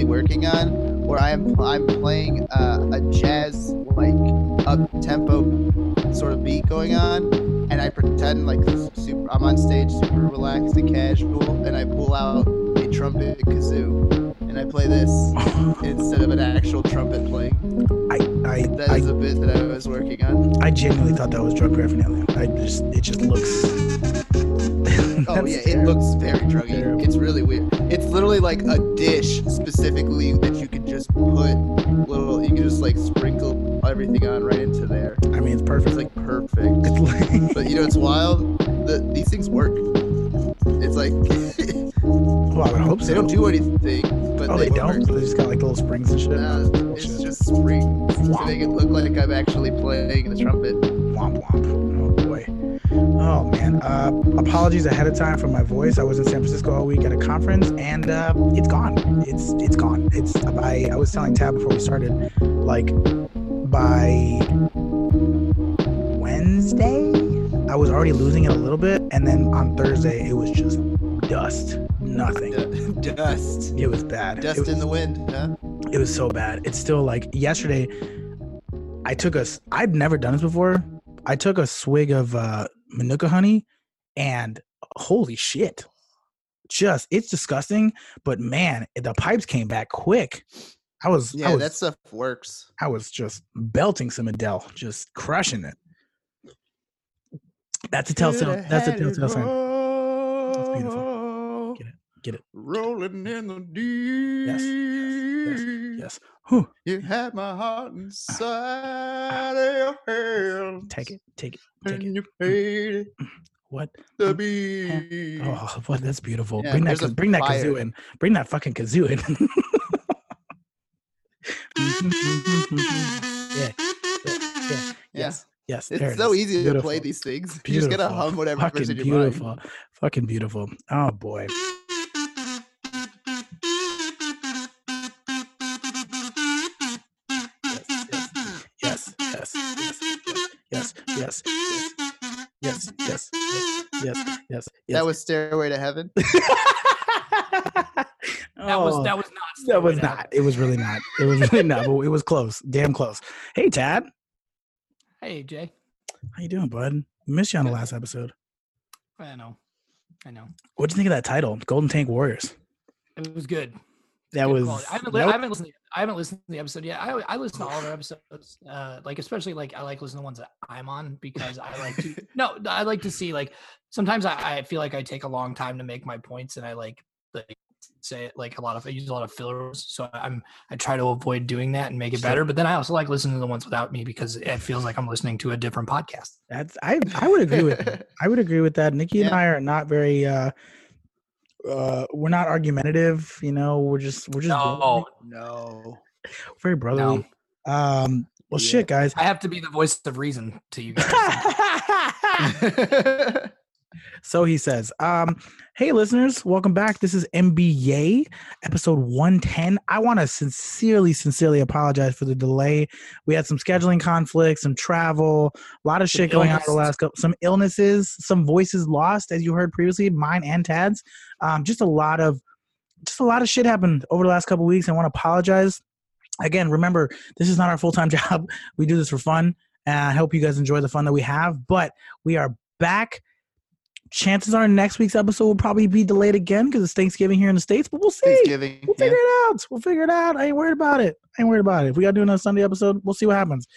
currently working on, where I am I'm playing uh, a jazz like up tempo sort of beat going on, and I pretend like super. I'm on stage, super relaxed and casual, and I pull out a trumpet kazoo, and I play this instead of an actual trumpet playing. I I That I, is a bit that I was working on. I genuinely thought that was drug paraphernalia. I just it just looks. Oh yeah, it looks very druggy. Terrible. It's really weird. It's literally like a dish specifically that you can just put little. You can just like sprinkle everything on right into there. I mean, it's perfect. It's like perfect. It's like, But you know, it's wild. The, these things work. It's like well, I would hope so. they don't do anything, but Oh, they, they, don't. They just got like little springs and shit. Nah, it's just springs to make it look like I'm actually playing the trumpet. Womp womp. Oh. Man. Uh, apologies ahead of time for my voice. I was in San Francisco all week at a conference, and uh, it's gone. It's it's gone. It's I I was telling Tad before we started, like by Wednesday, I was already losing it a little bit, and then on Thursday it was just dust. Nothing. D- Dust. It was bad. Dust it, in the wind, huh? it was so bad. It's still like yesterday. I took a. I'd never done this before. I took a swig of uh, manuka honey, and holy shit, just it's disgusting. But man, the pipes came back quick. I was. Yeah, I was, that stuff works. I was just belting some Adele, just crushing it. That's a telltale. That's a telltale sign. That's beautiful. Get it. Get it. Rolling in the deep. Yes. Yes. Yes. Yes. Whew. You had my heart inside of your hands. Take it. Take it. Take and it. you mm. paid it mm. What? to mm. be. Eh, oh, what? That's beautiful. Yeah, bring that. Bring that fire. kazoo in. Bring that fucking kazoo in. yeah. Yeah. Yes. Yes. It's it so easy to play these things. You just gotta hum whatever Fucking beautiful. mind. Fucking beautiful. Oh boy. yes, yes, yes, yes, yes, That was Stairway to Heaven. that was that was not. That was not. It was really not. It was really not. But it was close. Damn close. Hey, Tad. Hey, Jay. How you doing, bud? Missed you on the last episode. I know. I know. What do you think of that title, Golden Tank Warriors? It was good. That was. quality. I haven't, that li- I haven't listened. To, I haven't listened to the episode yet. I I listen to all of our episodes. Uh, like especially like I like listening to the ones that I'm on because I like to. no, I like to see like sometimes I, I feel like I take a long time to make my points and I like like say it like a lot of I use a lot of fillers. So I'm I try to avoid doing that and make it better. But then I also like listening to the ones without me because it feels like I'm listening to a different podcast. That's I. I would agree with. I would agree with that. Nikki and I are not very. uh uh We're not argumentative. You know, we're just we're just No, no. very brotherly. Um. Well, Yeah. shit, guys. I have to be the voice of reason to you guys. so he says, um, hey listeners, welcome back. This is MBA episode 110. I want to sincerely, sincerely apologize for the delay. We had some scheduling conflicts, some travel, a lot of shit going on the last couple, some illnesses, some voices lost, as you heard previously, mine and Tad's. Um, just a lot of just a lot of shit happened over the last couple weeks. I want to apologize. Again, remember, this is not our full time job. We do this for fun. And I hope you guys enjoy the fun that we have. But we are back. Chances are next week's episode will probably be delayed again because it's Thanksgiving here in the States, but we'll see. Thanksgiving. We'll yeah. figure it out. We'll figure it out. I ain't worried about it. I ain't worried about it. If we gotta do another Sunday episode, we'll see what happens.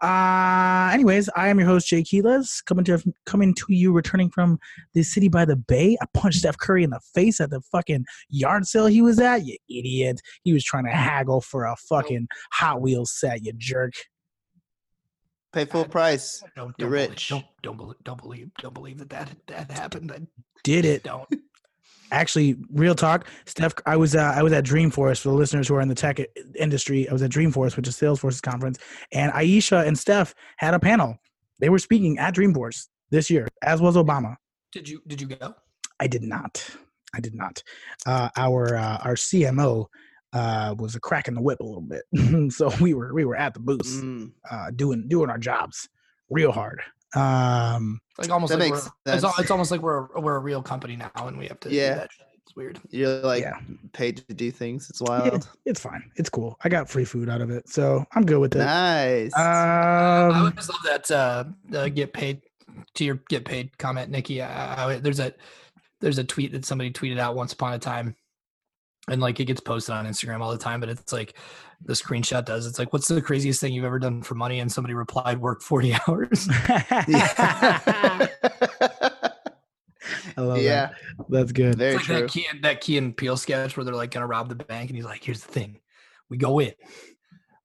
Uh anyways, I am your host, Jay Quiles, coming to coming to you, returning from the city by the bay. I punched Steph Curry in the face at the fucking yard sale he was at, you idiot. He was trying to haggle for a fucking Hot Wheels set, you jerk. Pay full price. Don't, You're don't believe- rich. don't don't believe don't believe don't believe that that that happened. I Did it. don't. Actually real talk steph i was uh, i was at dreamforce for the listeners who are in the tech industry i was at dreamforce which is salesforce's conference and ayesha and steph had a panel. They were speaking at dreamforce this year as was obama. Did you did you go? i did not. I did not. Uh, our uh, our cmo uh, was a crack in the whip a little bit. So we were we were at the booth Mm, uh, doing doing our jobs real hard um Like almost That like makes we're, it's, it's almost like we're we're a real company now and we have to. do Yeah. that shit. weird. You're like Yeah. paid to do things. It's Yeah, wild. it's fine. It's cool. I got free food out of it, so I'm good with it. Nice. I Um, always love that uh, uh, get paid to your get paid comment, Nikki. I, I, there's a there's a tweet that somebody tweeted out once upon a time, and like it gets posted on Instagram all the time. But it's like the screenshot does. It's like, what's the craziest thing you've ever done for money? And somebody replied, work forty hours. I love yeah, that. That's good. very It's like true. that Key and that Key and Peele sketch where they're like gonna rob the bank, and he's like, "Here's the thing, we go in,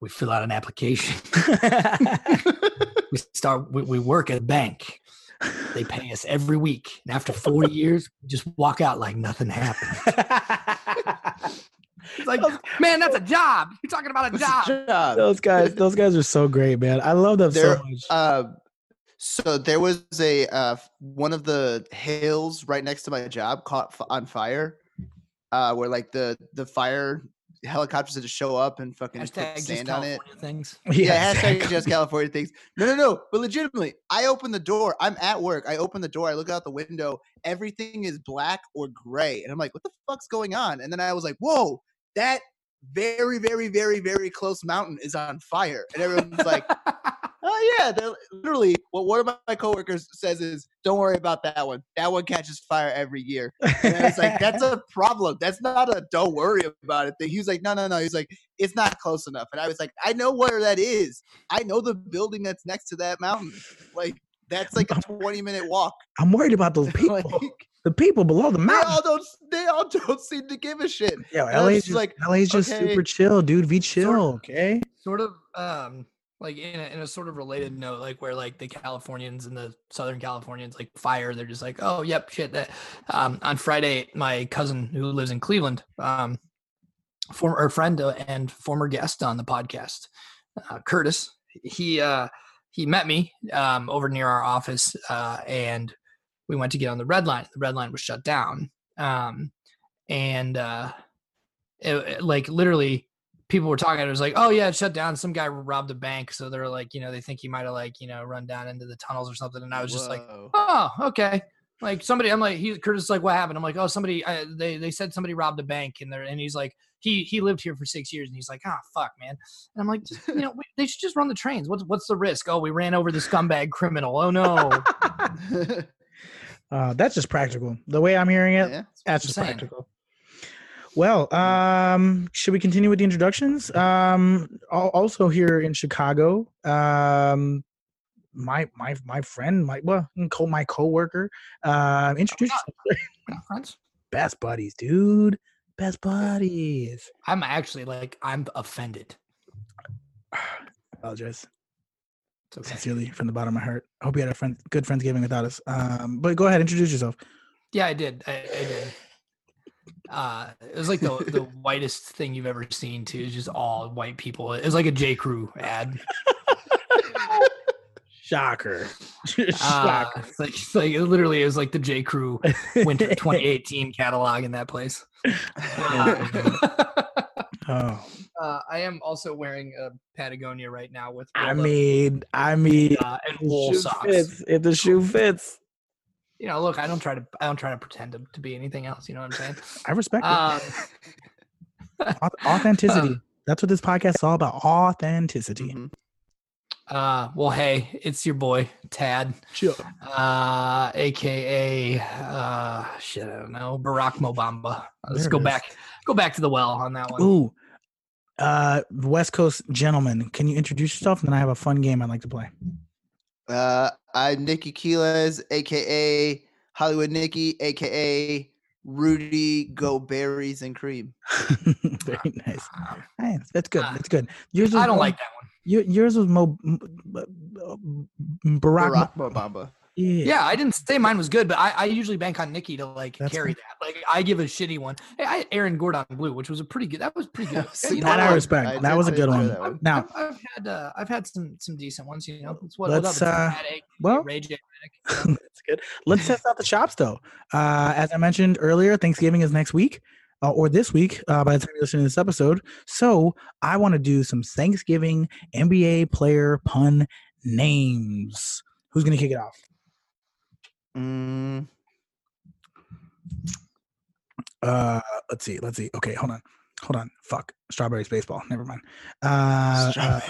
we fill out an application, we start, we, we work at a bank, they pay us every week, and after 40 years, we just walk out like nothing happened." It's like, man, that's a job. You're talking about a job. job. those guys, those guys are so great, man. I love them They're, so much. Uh, so there was a uh, one of the hills right next to my job caught f- on fire, uh, where like the the fire helicopters had to show up and fucking Hashtag put just sand on it. Things. Yeah, hashtag exactly. just California things. No, no, no. But legitimately, I open the door. I'm at work. I open the door. I look out the window. Everything is black or gray, and I'm like, "What the fuck's going on?" And then I was like, "Whoa, that very, very, very, very close mountain is on fire." And everyone's like, "Oh yeah." They're literally what one of my- coworkers says is, "Don't worry about that one. That one catches fire every year." And I was like, "That's a problem. That's not a don't worry about it thing." He was like, "No, no, no." He's like, "It's not close enough." And I was like, "I know where that is. I know the building that's next to that mountain. Like that's like a 20 minute walk. I'm worried about those people. like, the people below the mountain. They all don't. They all don't seem to give a shit. Yeah, LA's just like, LA's just okay. super chill, dude. Be Sort chill, of. okay? sort of um like in a, in a sort of related note like where like the californians and the southern californians like fire they're just like oh yep shit that um on friday my cousin who lives in cleveland um former or friend uh, and former guest on the podcast uh, curtis he uh he met me um over near our office uh and we went to get on the red line the red line was shut down um and uh it, it- like literally people were talking. It was like, oh yeah, it shut down. Some guy robbed a bank, so they're like, you know, they think he might have like, you know, run down into the tunnels or something. And I was just like, oh, okay. Like somebody, I'm like, he Curtis is like, what happened? I'm like, oh, somebody, I, they they said somebody robbed a bank, and they're and he's like, he he lived here for six years, and he's like, ah, fuck, man. And I'm like, just, you know, we, they should just run the trains. What's what's the risk? Oh, we ran over the scumbag criminal. Oh no. Uh, that's just practical. The way I'm hearing it, yeah. that's I'm just saying. practical. Well, um, should we continue with the introductions? Um, also here in Chicago, um, my my my friend, my well, co my coworker, uh, introduce Oh, yourself. We're not friends. best buddies, dude, best buddies. I'm actually like, I'm offended. Apologize Okay. sincerely from the bottom of my heart. I hope you had a friend, good friendsgiving without us. Um, but go ahead, introduce yourself. Yeah, I did. I, I did. Uh, it was like the the whitest thing you've ever seen too. It's just all white people. It was like a J Crew ad. Shocker. Uh, it's like, it's like it literally is like the J Crew Winter 2018 catalog in that place. oh, uh, I am also wearing a Patagonia right now with I mean, I mean, uh, and wool socks. fits, if the shoe fits, You know, look, I don't try to I don't try to pretend to, to be anything else. You know what I'm saying? I respect Um, it. Auth- Authenticity. That's what this podcast is all about. Authenticity. Mhm. uh, well, hey, it's your boy Tad. Chill. uh, aka uh, shit, I don't know, Barack Mobamba. Let's There go back, go back to the well on that one. Ooh, uh, West Coast gentlemen, can you introduce yourself? And then I have a fun game I'd like to play. Uh, I'm Nikki Quiles, aka Hollywood Nikki, aka Rudy Go Berries and Cream. Very nice. Nice. That's good. That's good. Yours was I don't Mo- like that one. your- yours was Mo Barack. Barack Obama. Yeah. Yeah, I didn't say mine was good, but I, I usually bank on Nikki to like That's carry that. Like I give a shitty one. Hey, I Aaron Gordon Blue, which was a pretty good. That was pretty good. See, That I respect. I that was a good one. one. Now, I've, I've had uh, I've had some some decent ones. You know, it's what, Let's, what up? It's uh, Matt A, well- Ray J. That's good. Let's test out the shops though. Uh, as I mentioned earlier, Thanksgiving is next week, uh, or this week, uh, by the time you listen to this episode. So I want to do some Thanksgiving NBA player pun names. Who's going to kick it off? Mm, Uh, let's see. Let's see. Okay, hold on. Hold on. Fuck. Strawberries baseball. Never mind. Uh, uh,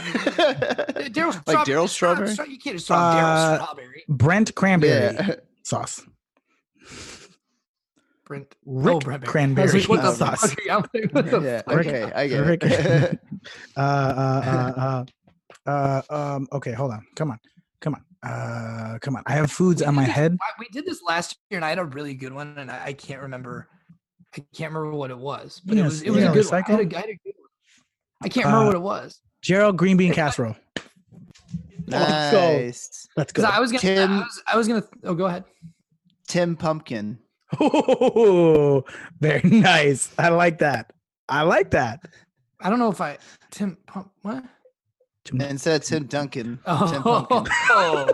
Daryl like Daryl Strawberry. You can't just strawberry. Uh, Daryl Strawberry. Brent Cranberry yeah. sauce. Brent. Rick oh, Brent Cranberry was like, what the sauce. fuck? are you- I'm like, what the yeah. Okay, I get Rick- it. uh, uh, uh, uh, uh, um, okay, hold on. Come on. Come on. Uh, come on. I have foods We on my this- head. We did this last year, and I had a really good one, and I, I can't remember. I can't remember what it was, but it was it was yeah, a good one. I had, a, I had a good one. I can't remember Uh, what it was Gerald green bean casserole. Let's go. nice. Let's go. I was gonna. Tim- I was, I was gonna. Oh, go ahead. Tim Pumpkin. Oh, very nice. I like that. I like that. I don't know if I Tim Pump what. Instead of Tim Duncan. Oh, Tim Pumpkin. oh,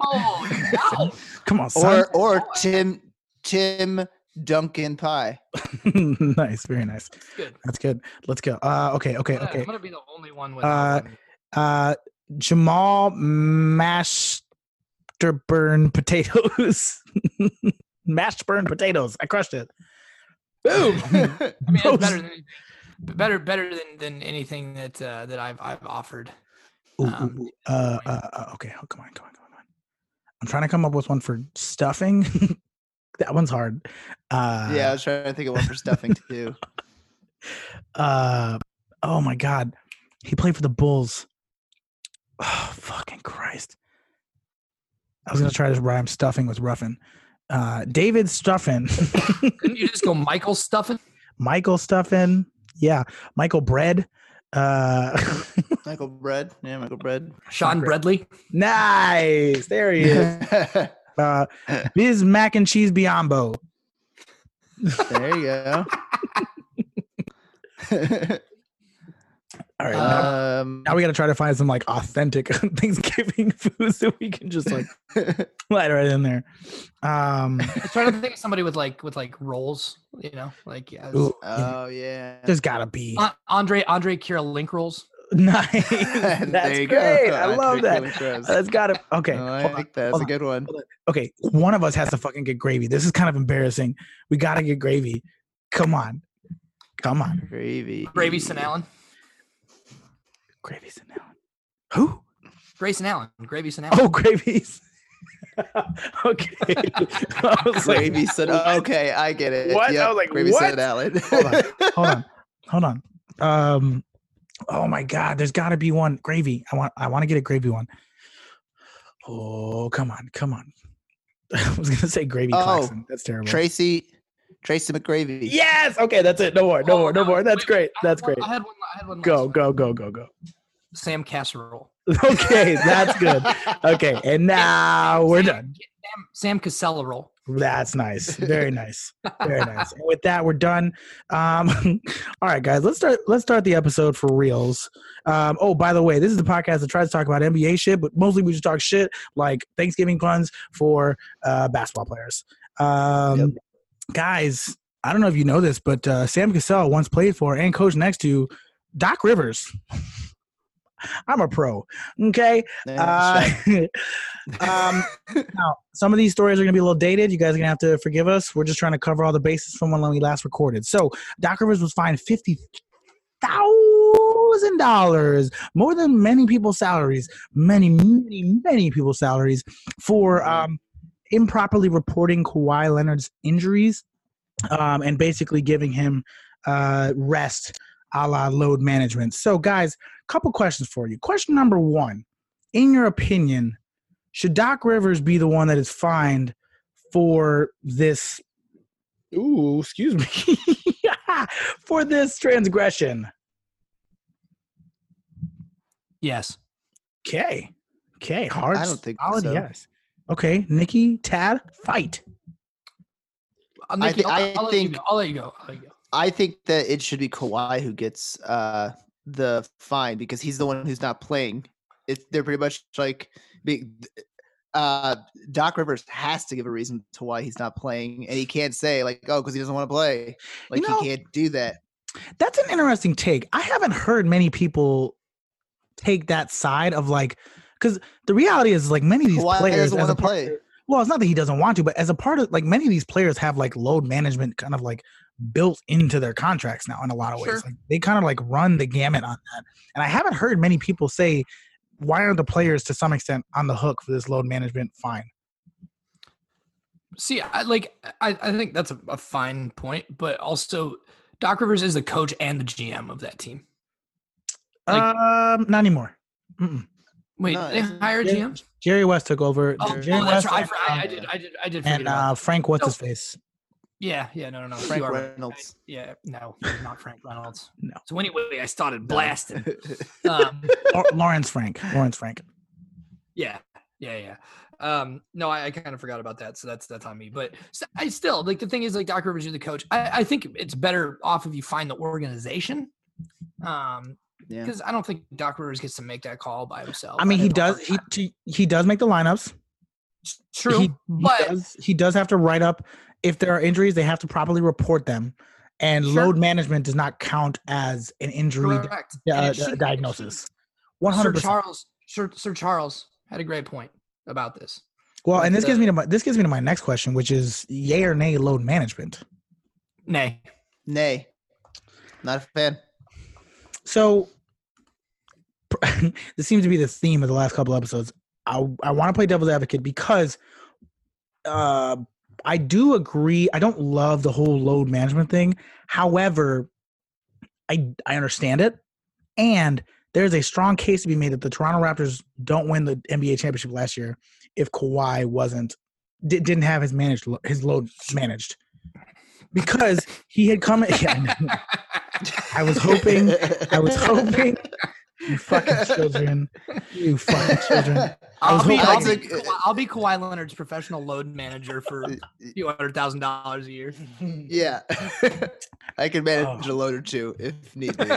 oh, wow. Come on, son. Or or Tim Tim Duncan Pie. nice, very nice. That's Good. That's good. Let's go. Uh, okay, okay, I'm gonna- okay. I'm gonna be the only one with. Uh, Uh, Jamal mashed burn potatoes. mashed burn potatoes. I crushed it. Boom. I mean, it's most- better than anything- better better than than anything that uh, that I've I've offered. Ooh, ooh, Um, ooh. Uh, uh, uh, okay. Oh, come on, come on, come on. I'm trying to come up with one for stuffing. that one's hard. Uh, yeah, I was trying to think of one for stuffing too. Uh, oh my God, he played for the Bulls. Oh fucking Christ! I was gonna try to rhyme stuffing with Ruffin. Uh, David Stuffin, Couldn't you just go Michael stuffing? Michael Stuffin, yeah, Michael Bread. Uh, Michael Bread. Yeah, Michael Bread. Sean Great. Bredley. nice, there he is. Uh, Biz Mac and Cheese Biyombo. there you go. All right, now, um, now we got to try to find some like authentic Thanksgiving foods that we can just like slide right in there. Um, I was trying to think of somebody with like with like rolls, you know, like yeah. ooh, oh yeah. there's gotta be An- Andre Andre Kira link rolls. nice. There That's you great. go. I love that. That's gotta okay. Oh, I hold on, like that. That's hold a on. good one. Okay, one of us has to fucking get gravy. This is kind of embarrassing. We gotta get gravy. Come on, come on, Gravy. Grayson Allen. Gravy's in now. Who? Grayson Allen. Grayson Allen. Oh, gravy's. okay. I was like, said, okay, I get it. What? I was like, Gravy what? said Allen. Hold on. hold on, hold on. Um, oh my God, there's got to be one gravy. I want, I want to get a gravy one. Oh, come on, come on. I was gonna say gravy Oh, Claxon. That's terrible. Tracy, Tracy McGravy. yes. Okay, that's it. No more. No Oh, more. No more. That's wait, wait, great. I had That's one- great. I had one. I had one. Go, last go, go, go, go. One. Sam Casserole. Okay, that's good. Okay, and now we're done. Sam, Sam Casella roll. That's nice. Very nice. Very nice. And with that, we're done. Um, all right, guys, let's start. Let's start the episode for reals. Um, oh, by the way, this is the podcast that tries to talk about NBA shit, but mostly we just talk shit like Thanksgiving puns for uh, basketball players. Um, Yep. Guys, I don't know if you know this, but uh, Sam Cassell once played for and coached next to Doc Rivers. I'm a pro. Okay. Uh, um, now, some of these stories are going to be a little dated. You guys are going to have to forgive us. We're just trying to cover all the bases from when we last recorded. So, Doc Rivers was fined fifty thousand dollars, more than many people's salaries, many, many, many people's salaries for um, improperly reporting Kawhi Leonard's injuries um, and basically giving him uh, rest a la load management. So, guys, couple questions for you. Question number one: In your opinion, should Doc Rivers be the one that is fined for this? Ooh, excuse me, for this transgression. Yes. Okay, okay, hard. I don't think solid so. yes. Okay, Nikki, Tad, fight. Uh, I Nikki, thi- I'll, I I'll let think- I'll let you go. I'll let you go. I think that it should be Kawhi who gets uh, the fine because he's the one who's not playing. It, they're pretty much like uh, Doc Rivers has to give a reason to why he's not playing, and he can't say like, "Oh, because he doesn't want to play." Like know, he can't do that. That's an interesting take. I haven't heard many people take that side of like, because the reality is like many of these Kawhi players as want a to play. Well, it's not that he doesn't want to, but as a part of like many of these players have like load management kind of like built into their contracts now in a lot of ways. Sure. Like they kind of like run the gamut on that. And I haven't heard many people say why are the players to some extent on the hook for this load management fine. See, I like I, I think that's a, a fine point, but also Doc Rivers is the coach and the GM of that team. Like- um not anymore. Mm-mm. Wait, No, they hired Yeah. GM? Jerry West took over. Oh, Jerry oh, that's West right. I, I, I did. I did. I did. and uh. Frank, what's No. his face? Yeah, yeah, no, no, no. Frank you are right. Reynolds. Yeah, no, not Frank Reynolds. No. So anyway, I started blasting. Um, Lawrence Frank. Lawrence Frank. yeah, yeah, yeah. Um, no, I, I kind of forgot about that, so that's that's on me. But I still like the thing is like Doc Rivers, you're the coach. I, I think it's better off if you find the organization. Um, yeah. because I don't think Doc Rivers gets to make that call by himself. I mean, I'd he does. He, he he does make the lineups. true, He, he but does, he does have to write up if there are injuries. They have to properly report them, and Sure. load management does not count as an injury correct. uh, uh, shouldn't- diagnosis. shouldn't. One Sir hundred percent. Charles, Sir, Sir Charles had a great point about this. Well, and with this gives me to my this gives me to my next question, which is yay or nay load management. Nay, Nay. Not a fan. So this seems to be the theme of the last couple episodes. I I want to play devil's advocate because uh I do agree. I don't love the whole load management thing. However, I I understand it. And there's a strong case to be made that the Toronto Raptors don't win the NBA championship last year if Kawhi wasn't di- didn't have his managed his load managed because he had come. Yeah, I. I was hoping I was hoping you fucking children. You fucking children. I was I'll be, hoping- I'll, be, think- Kawhi- I'll be Kawhi Leonard's professional load manager for uh, a few hundred thousand dollars a year. Yeah. I can manage Oh. a load or two if need be.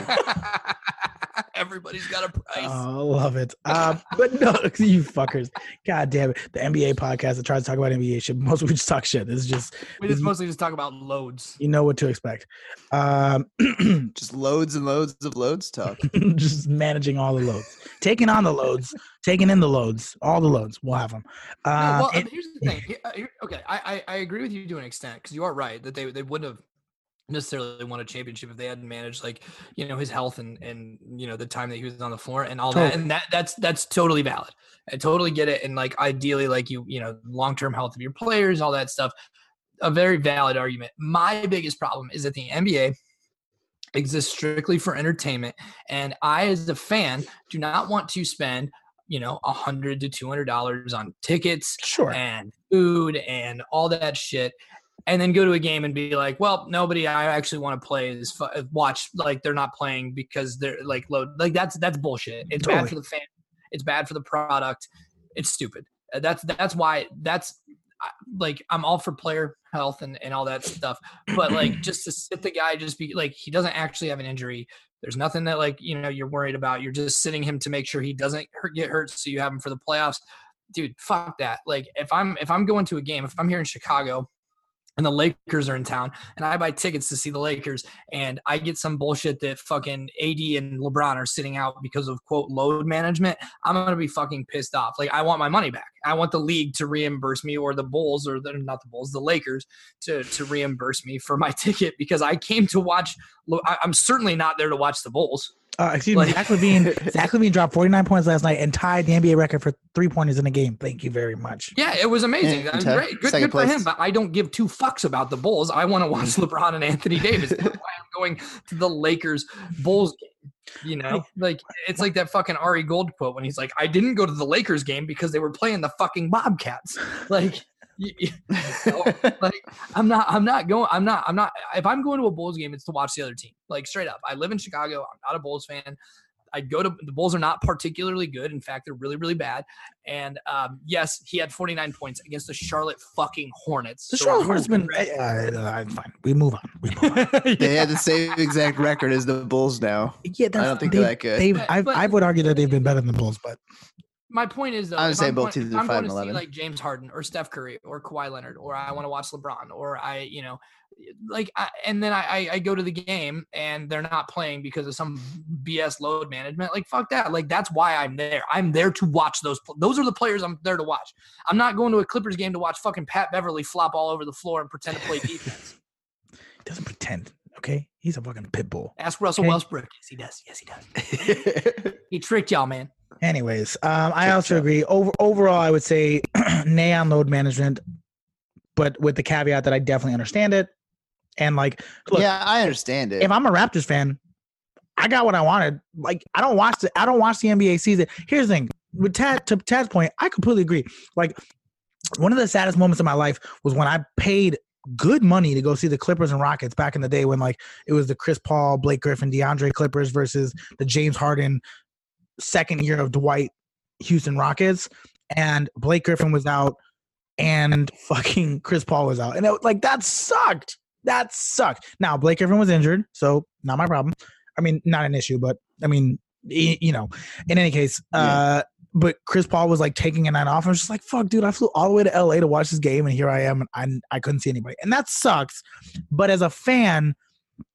Everybody's got a price. Oh, I love it. Uh, but no, you fuckers. God damn it. The NBA podcast that tries to talk about NBA shit. Most we just talk shit. This is just we just mostly just talk about loads. you know what to expect. Um, Just loads and loads of loads talk. just managing all the loads, taking on the loads, taking in the loads, all the loads. We'll have them. No, Uh, well, and- here's the thing. Here- uh, here- okay, I, I I agree with you to an extent because you are right that they they wouldn't have necessarily won a championship if they hadn't managed like you know his health and and you know the time that he was on the floor and all that and that that's that's totally valid. I totally get it and like ideally like you you know long term health of your players all that stuff a very valid argument. My biggest problem is that the NBA exists strictly for entertainment and I as a fan do not want to spend you know a hundred to two hundred dollars on tickets sure. and food and all that shit and then go to a game and be like well nobody i actually want to play is fu- uh, watch like they're not playing because they're like load like that's that's bullshit. It's bad for the fan it's bad for the product it's stupid. Uh, that's that's why that's like i'm all for player health and, and all that stuff but like just to sit the guy just be like he doesn't actually have an injury. There's nothing that like you know you're worried about. You're just sitting him to make sure he doesn't hurt, get hurt so you have him for the playoffs. Dude fuck that. Like if i'm if i'm going to a game if i'm here in chicago and the Lakers are in town, and I buy tickets to see the Lakers, and I get some bullshit that fucking AD and LeBron are sitting out because of quote load management, I'm gonna be fucking pissed off. Like I want my money back. I want the league to reimburse me, or the Bulls, or the, not the Bulls, the Lakers to to reimburse me for my ticket because I came to watch. I'm certainly not there to watch the Bulls. Uh, excuse me. Zach LaVine. Zach LaVine dropped 49 points last night and tied the NBA record for three pointers in a game. Thank you very much. Yeah, it was amazing. Yeah, That was great. Good, good for him. But I don't give two fucks about the Bulls. I want to watch LeBron and Anthony Davis. That's why I'm going to the Lakers Bulls game. You know, like it's like that fucking Ari Gold quote when he's like, "I didn't go to the Lakers game because they were playing the fucking Bobcats." Like, you, you know, like I'm not, I'm not going, I'm not, I'm not. If I'm going to a Bulls game, it's to watch the other team. Like straight up. I live in Chicago. I'm not a Bulls fan. I'd go to the Bulls are not particularly good. In fact, they're really, really bad. And um, yes, he had 49 points against the Charlotte fucking Hornets. The So Charlotte who- Hornets been uh, uh, fine. We move on. We move on. They had the same exact record as the Bulls now. yeah, that's, don't think they, they're that good. I've, I would argue that they've been better than the Bulls, but my point is though, I would say I'm both going, I'm going 5 to and see 11. like James Harden or Steph Curry or Kawhi Leonard, or I want to watch LeBron, or I, you know, like, I, and then I, I I go to the game and they're not playing because of some BS load management. Like, fuck that. Like, that's why I'm there. I'm there to watch those. Those are the players I'm there to watch. I'm not going to a Clippers game to watch fucking Pat Beverley flop all over the floor and pretend to play defense. He doesn't pretend. Okay, he's a fucking pit bull. Ask Russell Okay. Westbrook. Yes, he does. Yes, he does. He tricked y'all, man. Anyways, um, I also agree. Over overall, I would say nay on load management, but with the caveat that I definitely understand it. And like, look, yeah, I understand it. if I'm a Raptors fan, I got what I wanted. Like, I don't watch the I don't watch the NBA season. Here's the thing with Tad to Tad's point, I completely agree. Like, one of the saddest moments of my life was when I paid good money to go see the Clippers and Rockets back in the day when like it was the Chris Paul, Blake Griffin, DeAndre Clippers versus the James Harden second year of Dwight Houston Rockets, and Blake Griffin was out and fucking Chris Paul was out, and it, like that sucked. That sucked. Now Blake Griffin was injured, so not my problem. I mean, not an issue, but I mean, you know, in any case, uh, but Chris Paul was like taking a night off. I was just like, fuck, dude, I flew all the way to LA to watch this game, and here I am, and I, I couldn't see anybody, and that sucks. But as a fan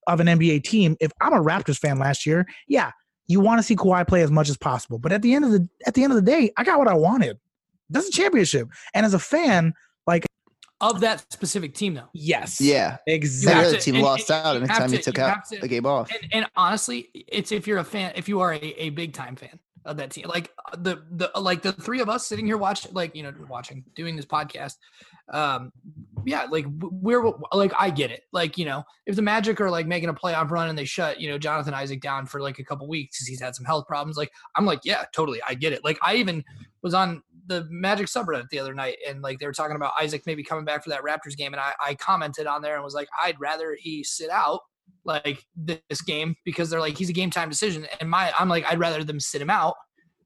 of an NBA team, if I'm a Raptors fan last year, yeah, you want to see Kawhi play as much as possible. But at the end of the at the end of the day, I got what I wanted. That's a championship, and as a fan, like, Of that specific team, though. yes, yeah, exactly. have the other team and- lost and out you have anytime you to- took you out have to- a game off. And, and honestly, it's if you're a fan, if you are a, a big time fan of that team, like uh, the the like the three of us sitting here watching, like you know, watching, doing this podcast. Um, yeah, like we're like I get it. Like you know, if the Magic are like making a playoff run and they shut you know Jonathan Isaac down for like a couple weeks because he's had some health problems, like I'm like, yeah, totally, I get it. Like I even was on the Magic subreddit the other night and like they were talking about Isaac maybe coming back for that Raptors game, and I, I commented on there and was like, I'd rather he sit out like this game because they're like he's a game time decision and my I'm like I'd rather them sit him out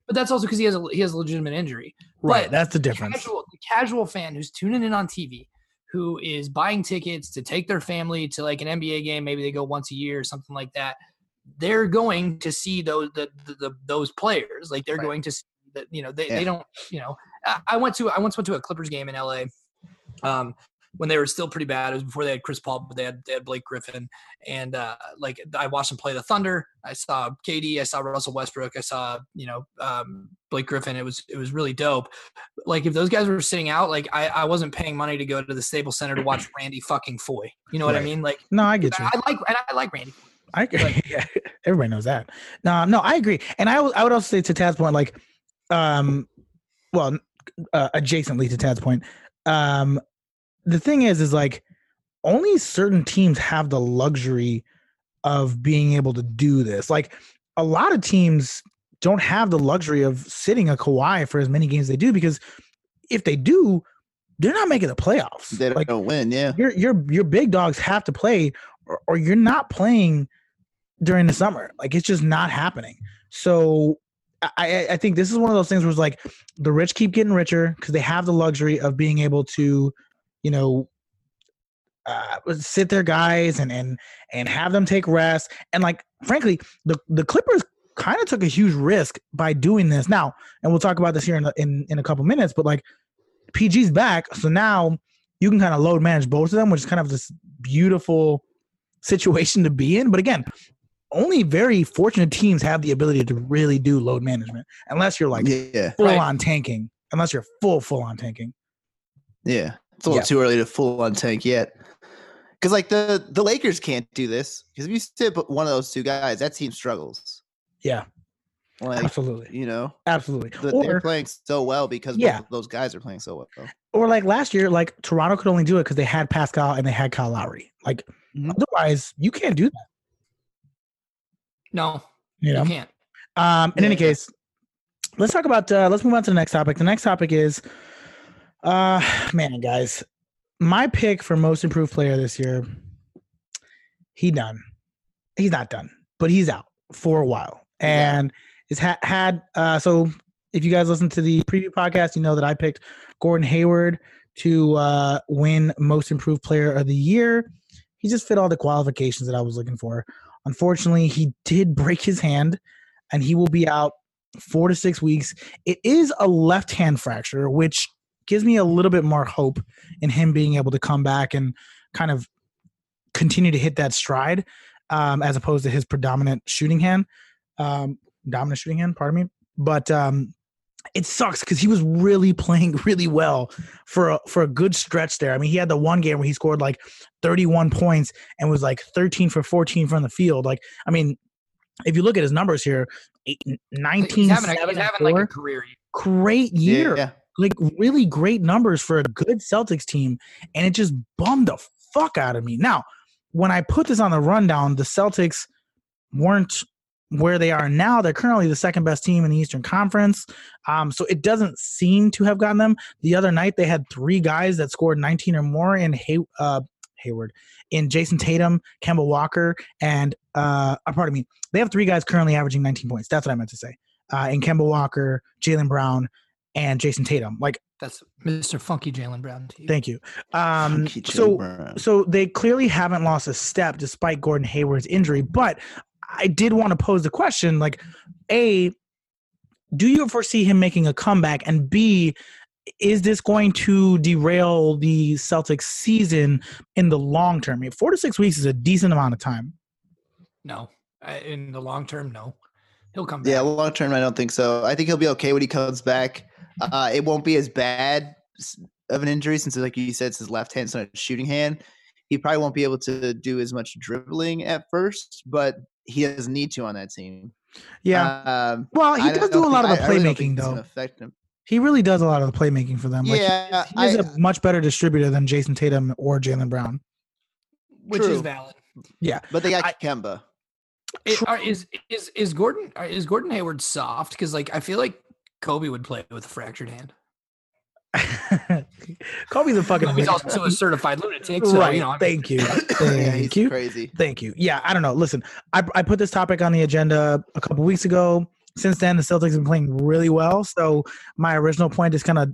but that's also because he has a he has a legitimate injury right. But That's the the difference. casual the casual fan who's tuning in on TV who is buying tickets to take their family to like an NBA game maybe they go once a year or something like that they're going to see those the, the, the those players like they're Right. going to see that you know they, Yeah. they don't you know I, I went to I once went to a Clippers game in LA um when they were still pretty bad. It was before they had Chris Paul, but they had they had Blake Griffin, and uh, like I watched them play the Thunder. I saw KD, I saw Russell Westbrook, I saw you know um, Blake Griffin. It was it was really dope. Like if those guys were sitting out, like I, I wasn't paying money to go to the Staples Center to watch Randy fucking Foye. You know what I mean? Like No, I get you. I like and I like Randy. I agree. yeah, everybody knows that. No, no, I agree. And I, would- I would also say to Tad's point, like, um, well, uh, adjacently to Tad's point, um, the thing is, is like, only certain teams have the luxury of being able to do this. Like, a lot of teams don't have the luxury of sitting a Kawhi for as many games as they do because if they do, they're not making the playoffs. They don't like, win. Yeah, your your your big dogs have to play or, or you're not playing during the summer like it's just not happening so I, I- I think this is one of those things where it's like the rich keep getting richer because they have the luxury of being able to you know uh, sit their guys and and and have them take rest and like frankly the the clippers kind of took a huge risk by doing this now and we'll talk about this here in a, in, in a couple minutes but like pg's back so now you can kind of load manage both of them, which is kind of this beautiful situation to be in. But again, only very fortunate teams have the ability to really do load management, unless you're like yeah, full Right. on tanking. Unless you're full full on tanking. yeah. It's a little Yeah. too early to full on tank yet. Because like the the Lakers can't do this. Because if you sit one of those two guys, that team struggles. Yeah, Like absolutely, you know, absolutely. the, they're playing so well because Yeah. those guys are playing so well. or like last year, like Toronto could only do it because they had Pascal and they had Kyle Lowry. Like Mhm. otherwise, you can't do that. No, You know. you can't. Um, in any Yeah. case, let's talk about. Uh, let's move on to the next topic. The next topic is, uh, man, guys, my pick for most improved player this year. He done. He's not done, but he's out for a while, Yeah. and is ha- had. Uh, so if you guys listen to the preview podcast, you know that I picked Gordon Hayward to uh, win most improved player of the year. He just fit all the qualifications that I was looking for. Unfortunately, he did break his hand and he will be out four to six weeks. It is a left hand fracture, which gives me a little bit more hope in him being able to come back and kind of continue to hit that stride um, as opposed to his predominant shooting hand, um, dominant shooting hand, pardon me. But um, it sucks because he was really playing really well for a, for a good stretch there. I mean, he had the one game where he scored like 31 points and was like 13 for 14 from the field. Like, I mean, if you look at his numbers here, eight, 19, He's having, a, seven, he's having like a career year. great year Yeah. Like really great numbers for a good Celtics team, and it just bummed the fuck out of me. Now, when I put this on the rundown, the Celtics weren't where they are now. They're currently the second best team in the Eastern Conference. Um, so it doesn't seem to have gotten them. The other night they had three guys that scored 19 or more in Hay- uh, Hayward, in Jayson Tatum, Kemba Walker, and uh, uh, pardon me, they have three guys currently averaging 19 points. That's what I meant to say. Uh, in Kemba Walker, Jalen Brown, and Jayson Tatum. Like, That's Mr. Funky Jalen Brown to you. thank you. Um, so, Brown. so they clearly haven't lost a step despite Gordon Hayward's injury. But I did want to pose the question: like, a, do you foresee him making a comeback? And B, is this going to derail the Celtics season in the long term? I mean, four to six weeks is a decent amount of time. no, in the long term, no. He'll come back. Yeah, long term, I don't think so. I think he'll be okay when he comes back. Uh, it won't be as bad of an injury since, like you said, it's his left hand, it's not his shooting hand. He probably won't be able to do as much dribbling at first, but he doesn't need to on that team. Yeah. Um, well, he I does don't do a lot of think- the I- I really playmaking, though. affect him. He really does a lot of the playmaking for them. Like, he- yeah, he is I, a much better distributor than Jayson Tatum or Jalen Brown. which is True. Yeah, but they got I- Kemba. It- are- is is is Gordon is Gordon Hayward soft? Because like I feel like Kobe would play with a fractured hand. Kobe's a fucking. He's also a certified lunatic, so right. you know. Thank you. Thank he's you. crazy. Thank you. Yeah, I don't know. Listen, I, I put this topic on the agenda a couple weeks ago. Since then, the Celtics have been playing really well. So my original point is kind of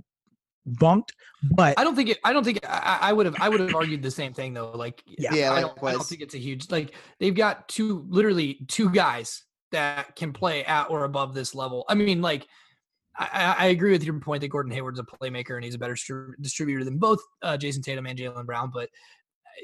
bunked. But I don't think it. I don't think I, I would have. I would have argued the same thing though. Like, Yeah. Yeah, I don't. I don't think it's a huge. Like, they've got two, literally two guys that can play at or above this level. I mean, like, I, I agree with your point that Gordon Hayward's a playmaker and he's a better stri- distributor than both uh, Jayson Tatum and Jalen Brown. But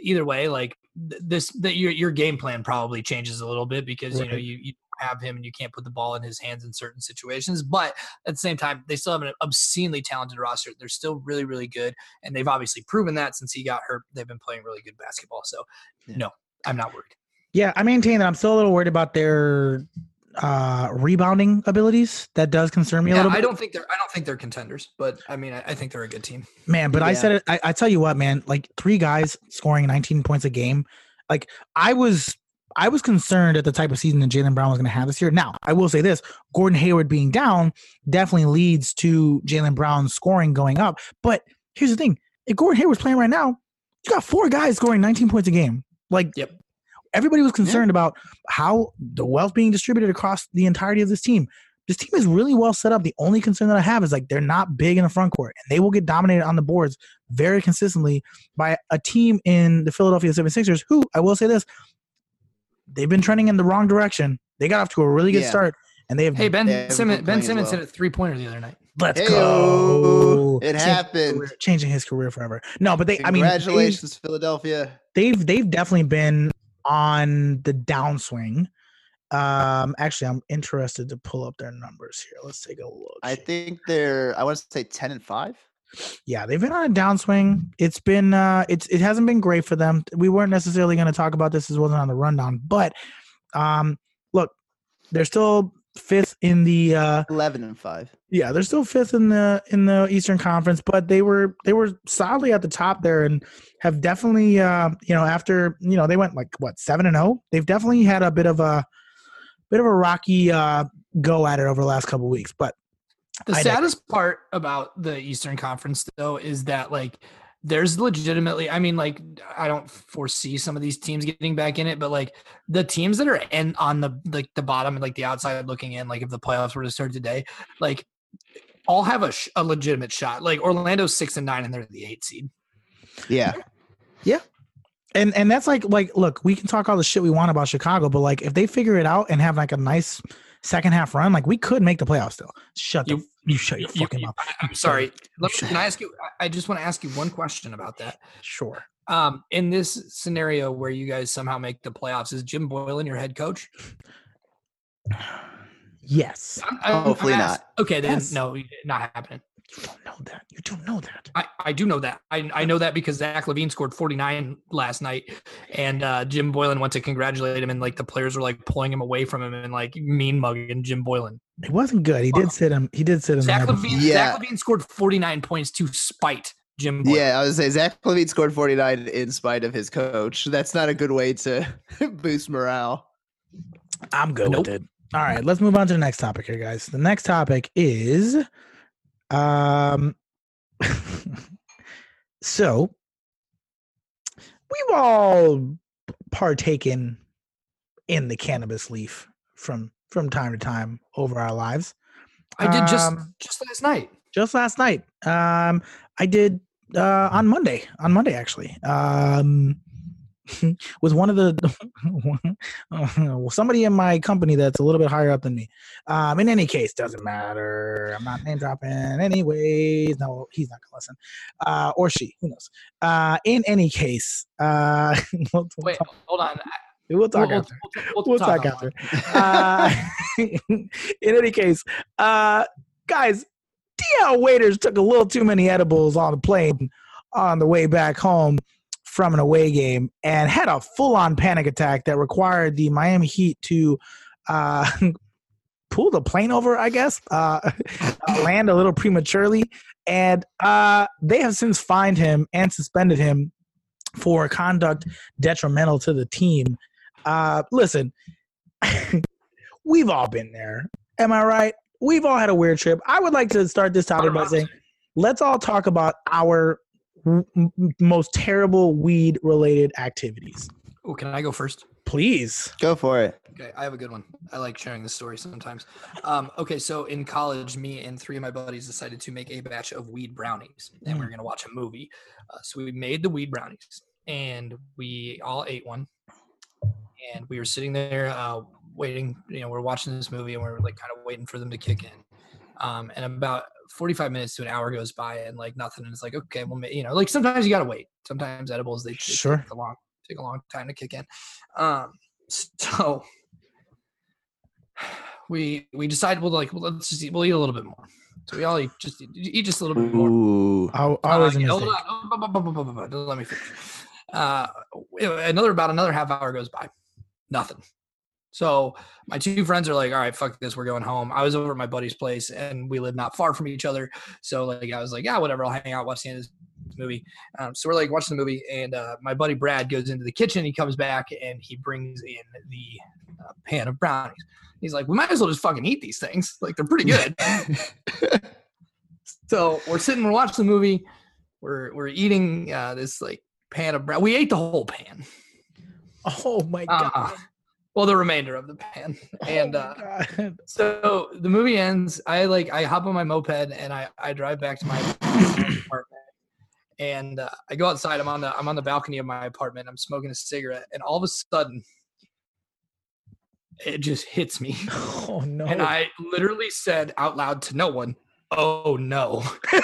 either way, like th- this, that your your game plan probably changes a little bit because you know you you have him and you can't put the ball in his hands in certain situations. But at the same time, they still have an obscenely talented roster. They're still really really good, and they've obviously proven that since he got hurt. They've been playing really good basketball. So Yeah. no, I'm not worried. yeah, I maintain that I'm still a little worried about their uh rebounding abilities. That does concern me a little bit. I don't think they're I don't think they're contenders, but I mean I, I think they're a good team. Man, but I said it. I, I tell you what, man. Like three guys scoring 19 points a game. Like I was, I was concerned at the type of season that Jalen Brown was going to have this year. Now, I will say this: Gordon Hayward being down definitely leads to Jalen Brown's scoring going up. But here's the thing: if Gordon Hayward's playing right now, you got four guys scoring 19 points a game. Like, Yep. Everybody was concerned about how the wealth being distributed across the entirety of this team. This team is really well set up. The only concern that I have is like they're not big in the front court and they will get dominated on the boards very consistently by a team in the Philadelphia 76ers who, I will say this, they've been trending in the wrong direction. They got off to a really good Yeah. start and they have Hey Ben Yeah, Simmons Ben playing Simmons well. hit a three pointer the other night. let's Heyo. go. It Changing happened. career- changing his career forever. No, but they I mean they've- Congratulations, Philadelphia. they've they've definitely been on the downswing. Um, actually, I'm interested to pull up their numbers here. Let's take a look. I think they're. I want to say ten and five. yeah, they've been on a downswing. It's been uh, it's it hasn't been great for them. We weren't necessarily going to talk about this as wasn't on the rundown, but um, look, they're still fifth in the uh, Eleven and five. yeah, they're still fifth in the in the Eastern Conference, but they were they were solidly at the top there and have definitely uh, you know after you know they went like what seven and zero. They've definitely had a bit of a bit of a rocky uh, go at it over the last couple weeks, but The I digress. saddest part about the Eastern Conference though is that like there's legitimately I mean like I don't foresee some of these teams getting back in it, but like the teams that are in on the like the bottom and like the outside looking in, like if the playoffs were to start today, like all have a, sh- a legitimate shot. Like Orlando's six and nine and they're the eight seed. Yeah. Yeah. And and that's like like look, we can talk all the shit we want about Chicago, but like if they figure it out and have like a nice second half run, like we could make the playoffs still. Shut the You- you shut your You- fucking you- mouth. I- I'm sorry. Let me, can I ask you? I- I just want to ask you one question about that. Sure. Um, in this scenario where you guys somehow make the playoffs, is Jim Boylen your head coach? Yes. I'm- I'm- I'm Hopefully ask- Okay, then Yes. no, not happening. You don't know that. You don't know that. I, I do know that. I, I know that because Zach LaVine scored 49 last night, and uh, Jim Boylen went to congratulate him, and like the players were like pulling him away from him and like mean mugging Jim Boylen. It wasn't good. He did sit him. He did sit him. Zach. LaVine, Yeah. Zach LaVine scored 49 points to spite Jim Boylen. Yeah, I was say Zach LaVine scored 49 in spite of his coach. That's not a good way to boost morale. I'm good Nope. with it. All right, let's move on to the next topic here, guys. The next topic is um so we've all partaken in the cannabis leaf from from time to time over our lives. I did just Um, just last night. just last night. Um, I did uh, on Monday. On Monday, actually, um, with one of the well, somebody in my company that's a little bit higher up than me. Um, in any case, doesn't matter. I'm not name dropping. Anyways, no, he's not gonna listen, uh, or she. Who knows? Uh, in any case, uh, we'll, we'll Wait, talk, hold on. we'll talk We'll, after we'll, we'll talk offline. after. Uh, in any case, uh, guys, Dion Waiters took a little too many edibles on the plane on the way back home from an away game and had a full-on panic attack that required the Miami Heat to uh, pull the plane over, I guess, uh, land a little prematurely, and uh, they have since fined him and suspended him for conduct detrimental to the team. Uh, listen, we've all been there. Am I right? We've all had a weird trip. I would like to start this topic by saying, let's all talk about our m- m- most terrible weed related activities. Oh, can I go first? Please. Go for it. Okay, I have a good one. I like sharing this story sometimes. Um, okay, so in college, me and three of my buddies decided to make a batch of weed brownies, and we were gonna watch a movie. Uh, so we made the weed brownies, and we all ate one. And we were sitting there uh, waiting. You know, we're watching this movie, and we're like kind of waiting for them to kick in. Um, and about 45 minutes to an hour goes by, and like nothing. And it's like, okay, well, you know, like sometimes you gotta wait. Sometimes edibles they, they Sure. take a long take a long time to kick in. Um, so we we decided well like well, let's just eat, we'll eat a little bit more. So we all eat just eat, eat just a little bit more. Ooh. Al- Uh, Always a yeah, hold Oh, bu- bu- bu- bu- bu- bu- bu- Let me finish. Uh, another about another half hour goes by, nothing. So my two friends are like, "All right, fuck this, we're going home." I was over at my buddy's place, and we live not far from each other. So like, I was like, "Yeah, whatever, I'll hang out, watch the end of this movie." Um, so we're like watching the movie, and uh, my buddy Brad goes into the kitchen. He comes back, and he brings in the uh, pan of brownies. He's like, "We might as well just fucking eat these things. Like they're pretty good." So we're sitting, we're watching the movie, we're we're eating uh, this like pan of brown. We ate the whole pan. Oh my god. Uh, well, the remainder of the pan. And Oh uh, my God. so the movie ends. I like I hop on my moped and I I drive back to my apartment. And uh, I go outside. I'm on the I'm on the balcony of my apartment. I'm smoking a cigarette, and all of a sudden, it just hits me. oh no. And I literally said out loud to no one, "Oh no!"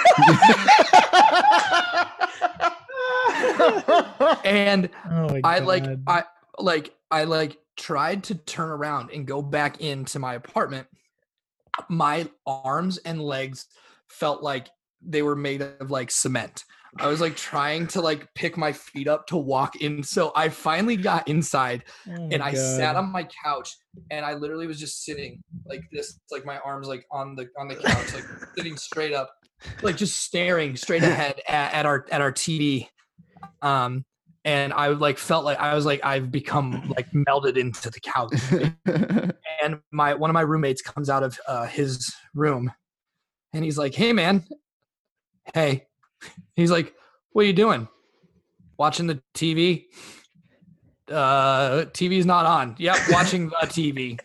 And oh I like I like I like tried to turn around and go back into my apartment. My arms and legs felt like they were made of like cement. I was like trying to like pick my feet up to walk in. So I finally got inside Oh and I sat on my couch and I literally was just sitting like this, like my arms like on the on the couch, like sitting straight up, like just staring straight ahead at, at our at our TV. Um, and I like felt like I was like I've become like melded into the couch. And my one of my roommates comes out of uh, his room, and he's like, "Hey, man, hey." He's like, "What are you doing? Watching the TV?" Uh, TV's not on. Yep, watching the TV.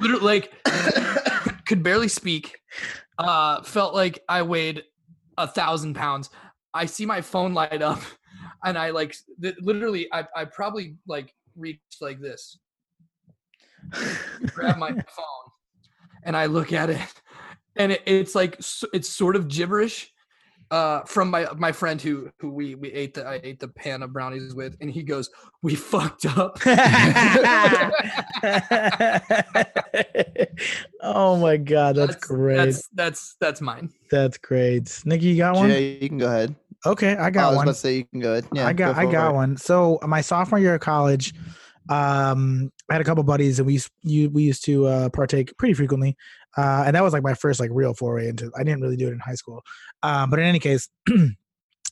Literally, like, could barely speak. Uh, felt like I weighed a thousand pounds. I see my phone light up, and I like th- literally, I I probably like reached like this. grab my phone and I look at it, and it, it's like it's sort of gibberish. Uh, from my my friend who who we we ate the I ate the pan of brownies with, and he goes, "We fucked up." oh my god, that's, great. That's, That's that's mine. that's great. Nikki, you got one? Jay, you can go ahead. Okay, I I got was one. about to say you can go ahead. Yeah, I got go I got one. So my sophomore year of college, um, I had a couple buddies and we used you we used to uh, partake pretty frequently, uh, and that was like my first like real foray into. I didn't really do it in high school, um, but in any case.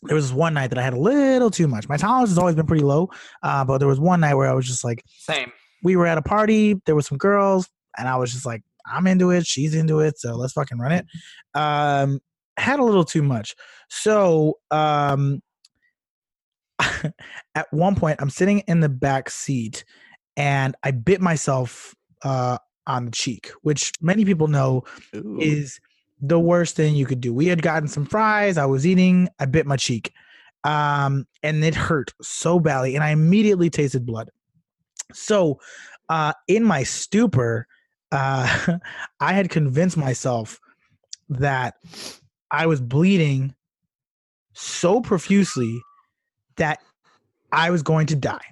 There was one night that I had a little too much. My tolerance has always been pretty low, uh, but there was one night where I was just like, Same. we were at a party, there were some girls, and I was just like, I'm into it, she's into it, so let's fucking run it. Um, had a little too much. So um at one point I'm sitting in the back seat and I bit myself uh on the cheek, which many people know Ooh. is the worst thing you could do. We had gotten some fries, I was eating, I bit my cheek. Um, and it hurt so badly, and I immediately tasted blood. So, uh, in my stupor, uh, I had convinced myself that I was bleeding so profusely that I was going to die.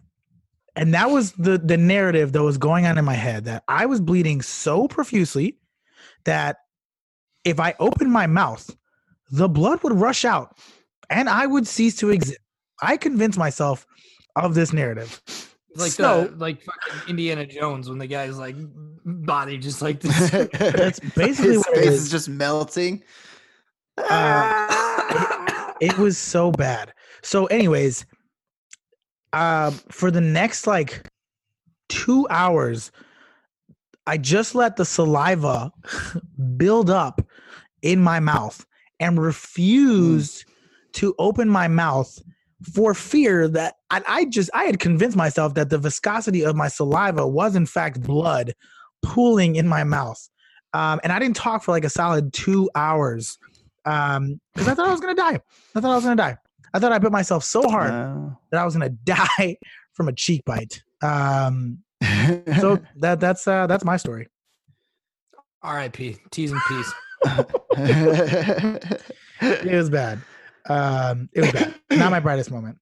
And that was the the narrative that was going on in my head that I was bleeding so profusely that if I opened my mouth, the blood would rush out and I would cease to exist. I convinced myself of this narrative. Like uh, So- the like fucking Indiana Jones when the guy's like body just like this. That's basically His what it face is. is just melting. Uh, it was so bad. So, anyways, um, for the next like two hours, I just let the saliva build up in my mouth and refused to open my mouth for fear that I, I just I had convinced myself that the viscosity of my saliva was in fact blood pooling in my mouth. Um, and I didn't talk for like a solid two hours um because i thought i was gonna die. I thought i was gonna die. I thought i bit myself so hard Wow. that i was gonna die from a cheek bite. Um so that that's uh that's my story. R.I.P. T's and P's. it was bad. Um it was bad. Not my brightest moment.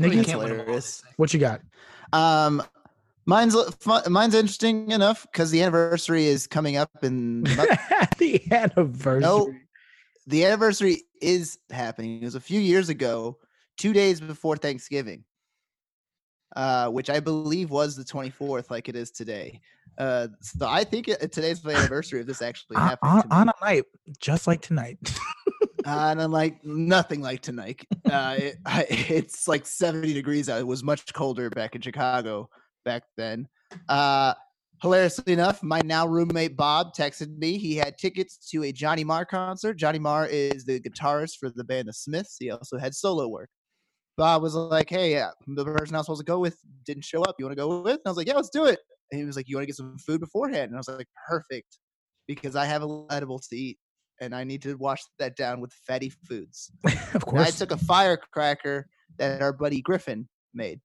Well, Nikki, can't win 'em all, they hilarious. what you got? Um, mine's fun, mine's interesting enough because the anniversary is coming up in the anniversary No, the anniversary is happening. It was a few years ago, two days before Thanksgiving, uh, which I believe was the 24th, like it is today. Uh, so I think it, today's the anniversary of this actually happening. on, on a night just like tonight Uh, and like nothing like tonight. Uh, it, I, it's like 70 degrees out. It was much colder back in Chicago back then. Uh, hilariously enough, my now roommate Bob texted me. He had tickets to a Johnny Marr concert. Johnny Marr is the guitarist for the band The Smiths. He also had solo work. Bob was like, "Hey, yeah, the person I was supposed to go with didn't show up. You want to go with?" And I was like, "Yeah, let's do it." And he was like, "You want to get some food beforehand?" And I was like, "Perfect," because I have a edibles to eat and I need to wash that down with fatty foods. of And I took a firecracker that our buddy Griffin made.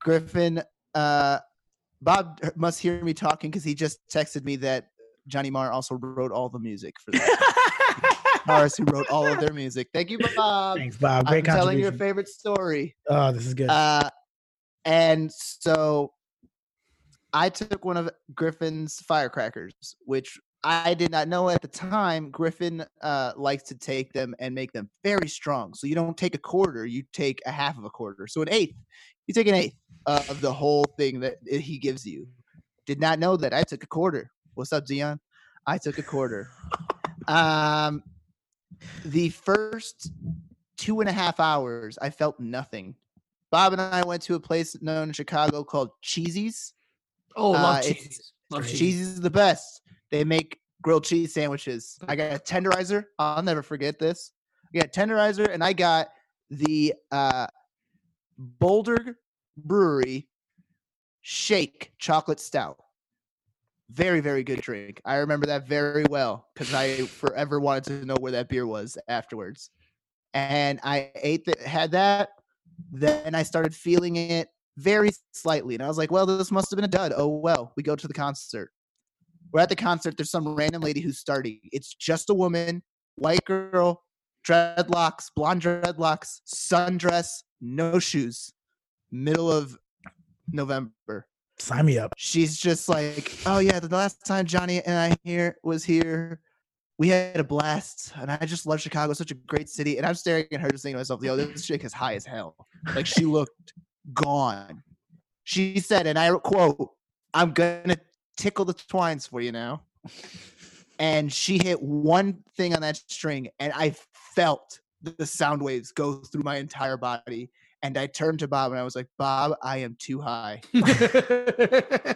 Griffin, uh, Bob must hear me talking because he just texted me that Johnny Marr also wrote all the music for that. Morris, who wrote all of their music. Thank you, Bob. thanks bob I'm great telling your favorite story. oh this is good Uh, and so I took one of Griffin's firecrackers, which I did not know at the time. Griffin uh, likes to take them and make them very strong. So you don't take a quarter, you take a half of a quarter. So an eighth, you take an eighth of the whole thing that he gives you. Did not know that. I took a quarter. What's up, Dion? I took a quarter. Um, the first two and a half hours, I felt nothing. Bob and I went to a place known in Chicago called Cheesy's. Oh, love Uh, cheese. Love. Cheesy's is the best. They make grilled cheese sandwiches. I got a tenderizer. I'll never forget this. I got tenderizer, and I got the uh, Boulder Brewery Shake Chocolate Stout. Very, very good drink. I remember that very well because I forever wanted to know where that beer was afterwards. And I ate that, had that. Then I started feeling it very slightly. And I was like, well, this must have been a dud. Oh well. We go to the concert. We're at the concert. There's some random lady who's starting. It's just a woman, white girl, dreadlocks, blonde dreadlocks, sundress, no shoes. Middle of November. Sign me up. She's just like, oh yeah, the last time Johnny and I here was here, we had a blast, and I just love Chicago. Such a great city. And I'm staring at her, just thinking to myself, yo, this chick is high as hell. Like she looked gone. She said, and I quote, "I'm gonna tickle the twines for you now." And she hit one thing on that string, and I felt the sound waves go through my entire body. And I turned to Bob and I was like, Bob, I am too high.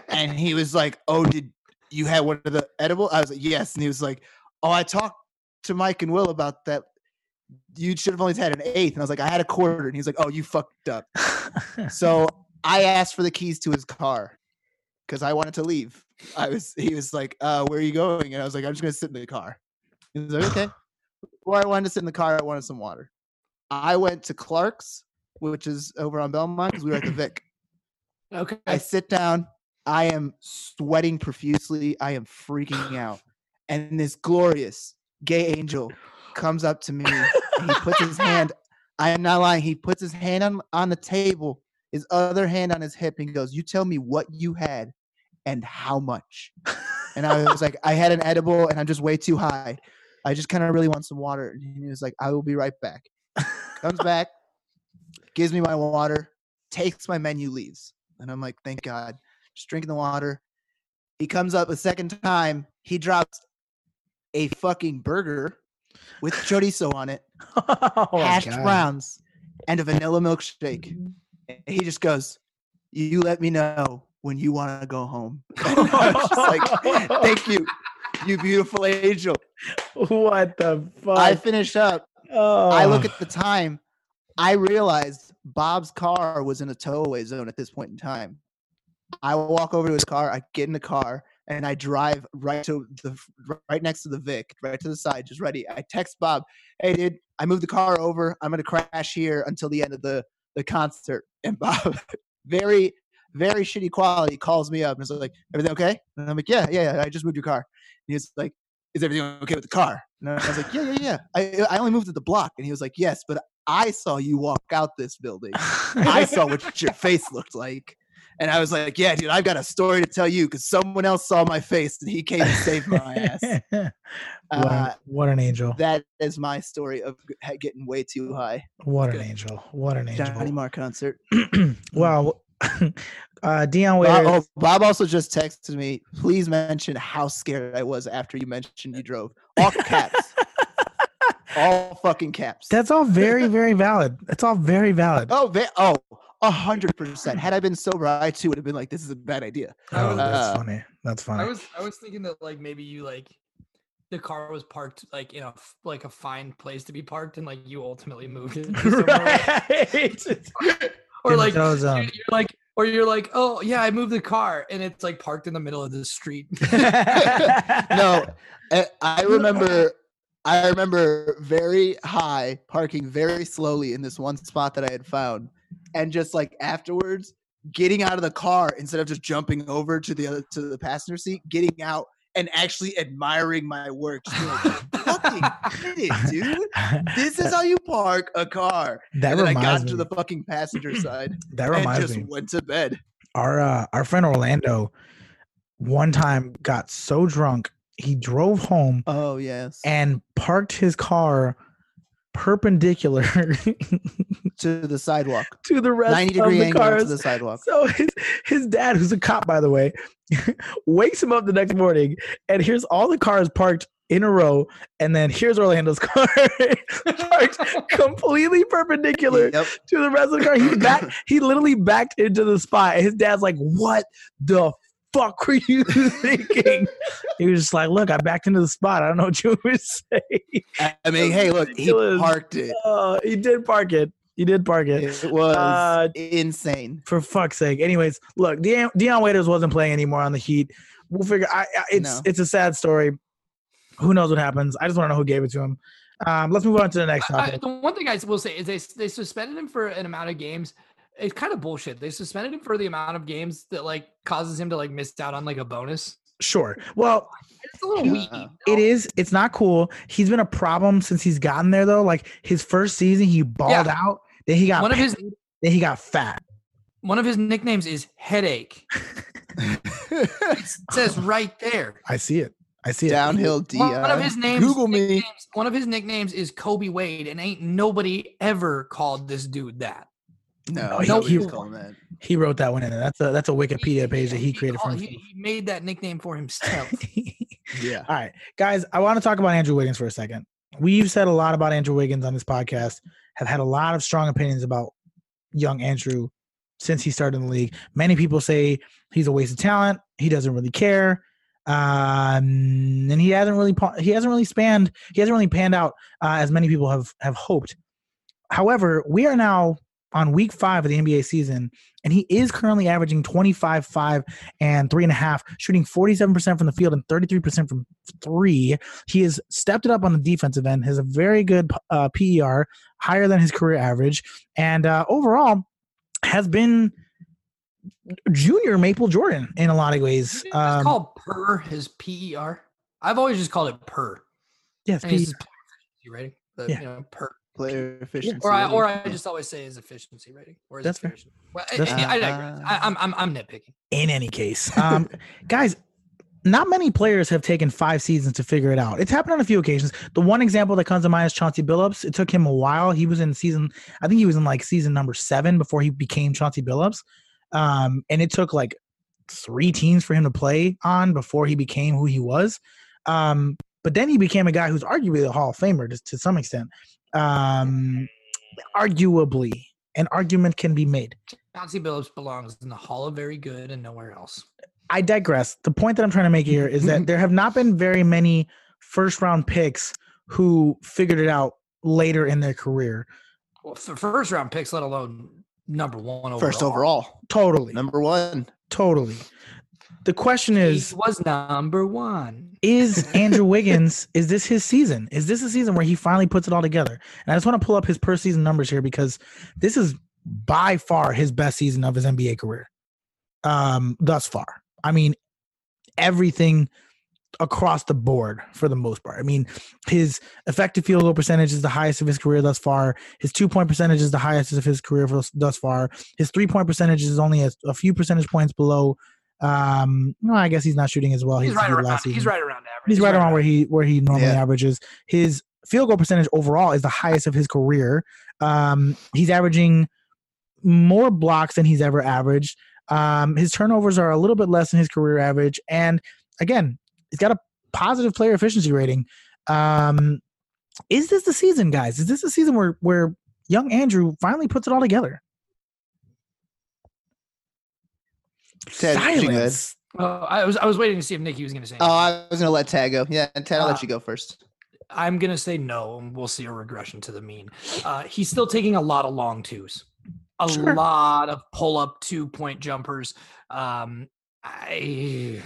and he was like, Oh, did you have one of the edible? I was like, Yes. And he was like, Oh, I talked to Mike and Will about that. You should have only had an eighth. And I was like, I had a quarter. And he's like, Oh, you fucked up. so I asked for the keys to his car because I wanted to leave. I was he was like, uh, where are you going? And I was like, I'm just gonna sit in the car. He was like, okay. Well, I wanted to sit in the car, I wanted some water. I went to Clarke's, which is over on Belmont, because we were at the Vic. okay. I sit down, I am sweating profusely, I am freaking out. And this glorious gay angel comes up to me and he puts his hand, I am not lying, he puts his hand on, on the table, his other hand on his hip, and goes, You tell me what you had and how much. And I was like, I had an edible and I'm just way too high. I just kind of really want some water. And he was like, I will be right back. Comes back, gives me my water, takes my menu, leaves. And I'm like, thank God. Just drinking the water. He comes up a second time. He drops a fucking burger with chorizo on it, oh hashed God. browns, and a vanilla milkshake. And he just goes, You let me know when you want to go home. And I was just like, Thank you, you beautiful angel. What the fuck? I finish up. oh. I look at the time. I realized Bob's car was in a towaway zone at this point in time. I walk over to his car. I get in the car and I drive right to the right next to the Vic, right to the side, just ready. I text Bob, "Hey, dude, I moved the car over. I'm gonna crash here until the end of the the concert." And Bob, very very shitty quality, calls me up and is like, "Everything okay?" And I'm like, "Yeah, yeah, yeah. I just moved your car." And he's like, "Is everything okay with the car?" And I was like, "Yeah, yeah, yeah. I I only moved it the block." And he was like, "Yes, but I saw you walk out this building. I saw what your face looked like." And I was like, "Yeah, dude, I've got a story to tell you because someone else saw my face and he came and saved my ass." what, Uh, what an angel. that is my story of getting way too high. What an angel. What an angel. Johnny Marr concert. well, uh, Dion Bob, oh, Bob also just texted me. Please mention how scared I was after you mentioned you drove. All caps. all fucking caps. That's all very, very valid. That's all very valid. oh, va- oh, a hundred percent. Had I been sober, I too would have been like, "This is a bad idea." Oh, was- that's uh, funny. That's funny. I was I was thinking that like maybe you like the car was parked like in a f- like a fine place to be parked and like you ultimately moved it right. or like you- zone. you're like or you're like oh yeah I moved the car and it's like parked in the middle of the street. no, I- I remember. I remember very high, parking very slowly in this one spot that I had found, and just like afterwards, getting out of the car instead of just jumping over to the other to the passenger seat, getting out and actually admiring my work. Just being like, fucking it, dude. This is how you park a car. that and then I got reminds to the fucking passenger side that reminds and just me. went to bed. Our uh, our friend Orlando, one time got so drunk he drove home Oh yes. and parked his car perpendicular to the sidewalk. to the rest 90 of the angle to cars. the sidewalk. So his, his dad, who's a cop, by the way, wakes him up the next morning and here's all the cars parked in a row. And then here's Orlando's car parked completely perpendicular Yep. to the rest of the car. He back, he literally backed into the spot. And his dad's like, What the fuck were you thinking? he was just like, Look, I backed into the spot. I don't know what you were saying. I mean, hey, look, he ridiculous. parked it. Uh, he did park it. He did park it. It was Uh, insane. for fuck's sake. Anyways, look, Dion, Dion Waiters wasn't playing anymore on the Heat. We'll figure. I, I it's No. it's a sad story. Who knows what happens? I just want to know who gave it to him. Um, let's move on to the next I- topic. the one thing I will say is they they suspended him for an amount of games, it's kind of bullshit. They suspended him for the amount of games that like causes him to like miss out on like a bonus. Sure. Well, It's a little Yeah. weak. it is. It's not cool. He's been a problem since he's gotten there, though. Like his first season, he balled out. Then he got One of his Then he got fat. one of his nicknames is headache. It says right there. I see it. I see it. Downhill D. One of uh, his names. Google me. One of his nicknames is Kobe Wade, and ain't nobody ever called this dude that. No, he- he- calling that. He wrote that one in. there. That's a that's a Wikipedia page that he created for called- himself. He, he made that nickname for himself. Yeah. All right, guys, I want to talk about Andrew Wiggins for a second. We've said a lot about Andrew Wiggins on this podcast, have had a lot of strong opinions about young Andrew since he started in the league. Many people say he's a waste of talent. He doesn't really care. Um, and he hasn't really he hasn't really spanned he hasn't really panned out uh, as many people have have hoped. However, we are now on week five of the NBA season, and he is currently averaging 25, 5, and three and a half, shooting 47% from the field and 33% from three. He has stepped it up on the defensive end, has a very good uh, PER, higher than his career average, and uh, overall has been junior Maple Jordan in a lot of ways. It's Um, called per his PER. I've always just called it per. yes, I mean, it's PER. rating, but Yeah. you know, per. Player efficiency. Or I, or I just always say his efficiency rating. Or his That's fair. Well, I, That's I, I digress. I, I'm, I'm, I'm nitpicking. in any case. Um, guys, not many players have taken five seasons to figure it out. It's happened on a few occasions. The one example that comes to mind is Chauncey Billups. It took him a while. He was in season, I think he was in like season number seven before he became Chauncey Billups. Um, and it took like three teams for him to play on before he became who he was. Um, but then he became a guy who's arguably a Hall of Famer to, to some extent. Um, arguably, an argument can be made. Chauncey Billups belongs in the Hall of Very Good and nowhere else. I digress. The point that I'm trying to make here is that there have not been very many first round picks who figured it out later in their career. Well, for first round picks, let alone number one overall. First overall, Totally. number one. Totally. The question He is was number one. is Andrew Wiggins is this his season? Is this a season where he finally puts it all together? And I just want to pull up his per season numbers here because this is by far his best season of his NBA career. Um thus far. I mean everything across the board for the most part. I mean, his effective field goal percentage is the highest of his career thus far. His two point percentage is the highest of his career for, thus far. His three point percentage is only a, a few percentage points below. Um, no, I guess he's not shooting as well. He's as right around. last He's right around average. He's right around where he where he normally Yeah. averages. His field goal percentage overall is the highest of his career. Um, he's averaging more blocks than he's ever averaged. Um, his turnovers are a little bit less than his career average, and again, he's got a positive player efficiency rating. Um, is this the season, guys? Is this the season where where young Andrew finally puts it all together? Tad, what you good? Silence. Oh, I was I was waiting to see if Nikki was going to say. Oh, anything. I was gonna let Tad go. Yeah, and Tad, I'll Uh, let you go first. I'm going to say no, and we'll see a regression to the mean. Uh, he's still taking a lot of long twos, a Sure. lot of pull up two point jumpers. Um, I,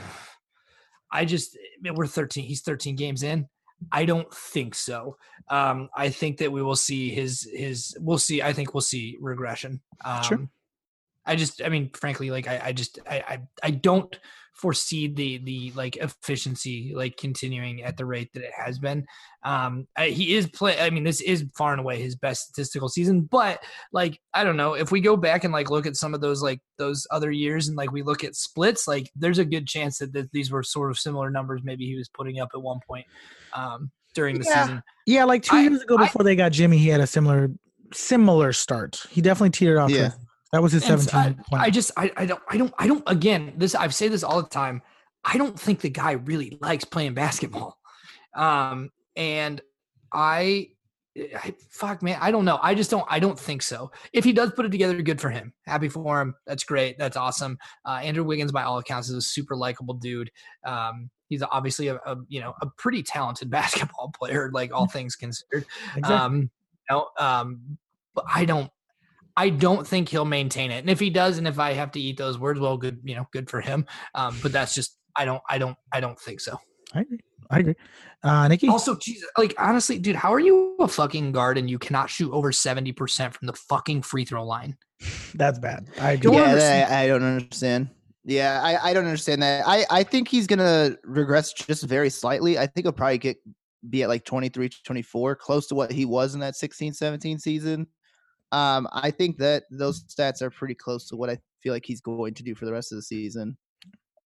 I just we're 13. He's 13 games in. I don't think so. Um, I think that we will see his his. We'll see. I think we'll see regression. Um, Sure. I just, I mean, frankly, like I, I just, I, I, I don't foresee the the like efficiency like continuing at the rate that it has been. Um, I, he is play. I mean, this is far and away his best statistical season. But like, I don't know if we go back and like look at some of those like those other years and like we look at splits, like there's a good chance that, that these were sort of similar numbers. Maybe he was putting up at one point um, during the Yeah. season. Yeah, like two I- years ago I- before they got Jimmy, he had a similar similar start. He definitely teetered off. Yeah. That was his so 17 I, point. I just I, I don't I don't I don't again this I've say this all the time. I don't think the guy really likes playing basketball. Um and I I fuck man, I don't know. I just don't I don't think so. If he does put it together, good for him. Happy for him. That's great. That's awesome. Uh, Andrew Wiggins, by all accounts, is a super likable dude. Um, he's obviously a, a you know a pretty talented basketball player, like all things considered. Exactly. Um, you know, um, but I don't, I don't think he'll maintain it. And if he does, and if I have to eat those words, well, good, you know, good for him. Um, but that's just, I don't, I don't, I don't think so. I agree. I agree. Uh, Nikki, Also, Jesus, like honestly, dude, how are you a fucking guard and you cannot shoot over seventy percent from the fucking free throw line? That's bad. I agree. Don't yeah, that- I, I don't understand. Yeah, I, I don't understand that. I, I think he's gonna regress just very slightly. I think he'll probably get be at like 23, 24, close to what he was in that 16, 17 season. Um, I think that those stats are pretty close to what I feel like he's going to do for the rest of the season.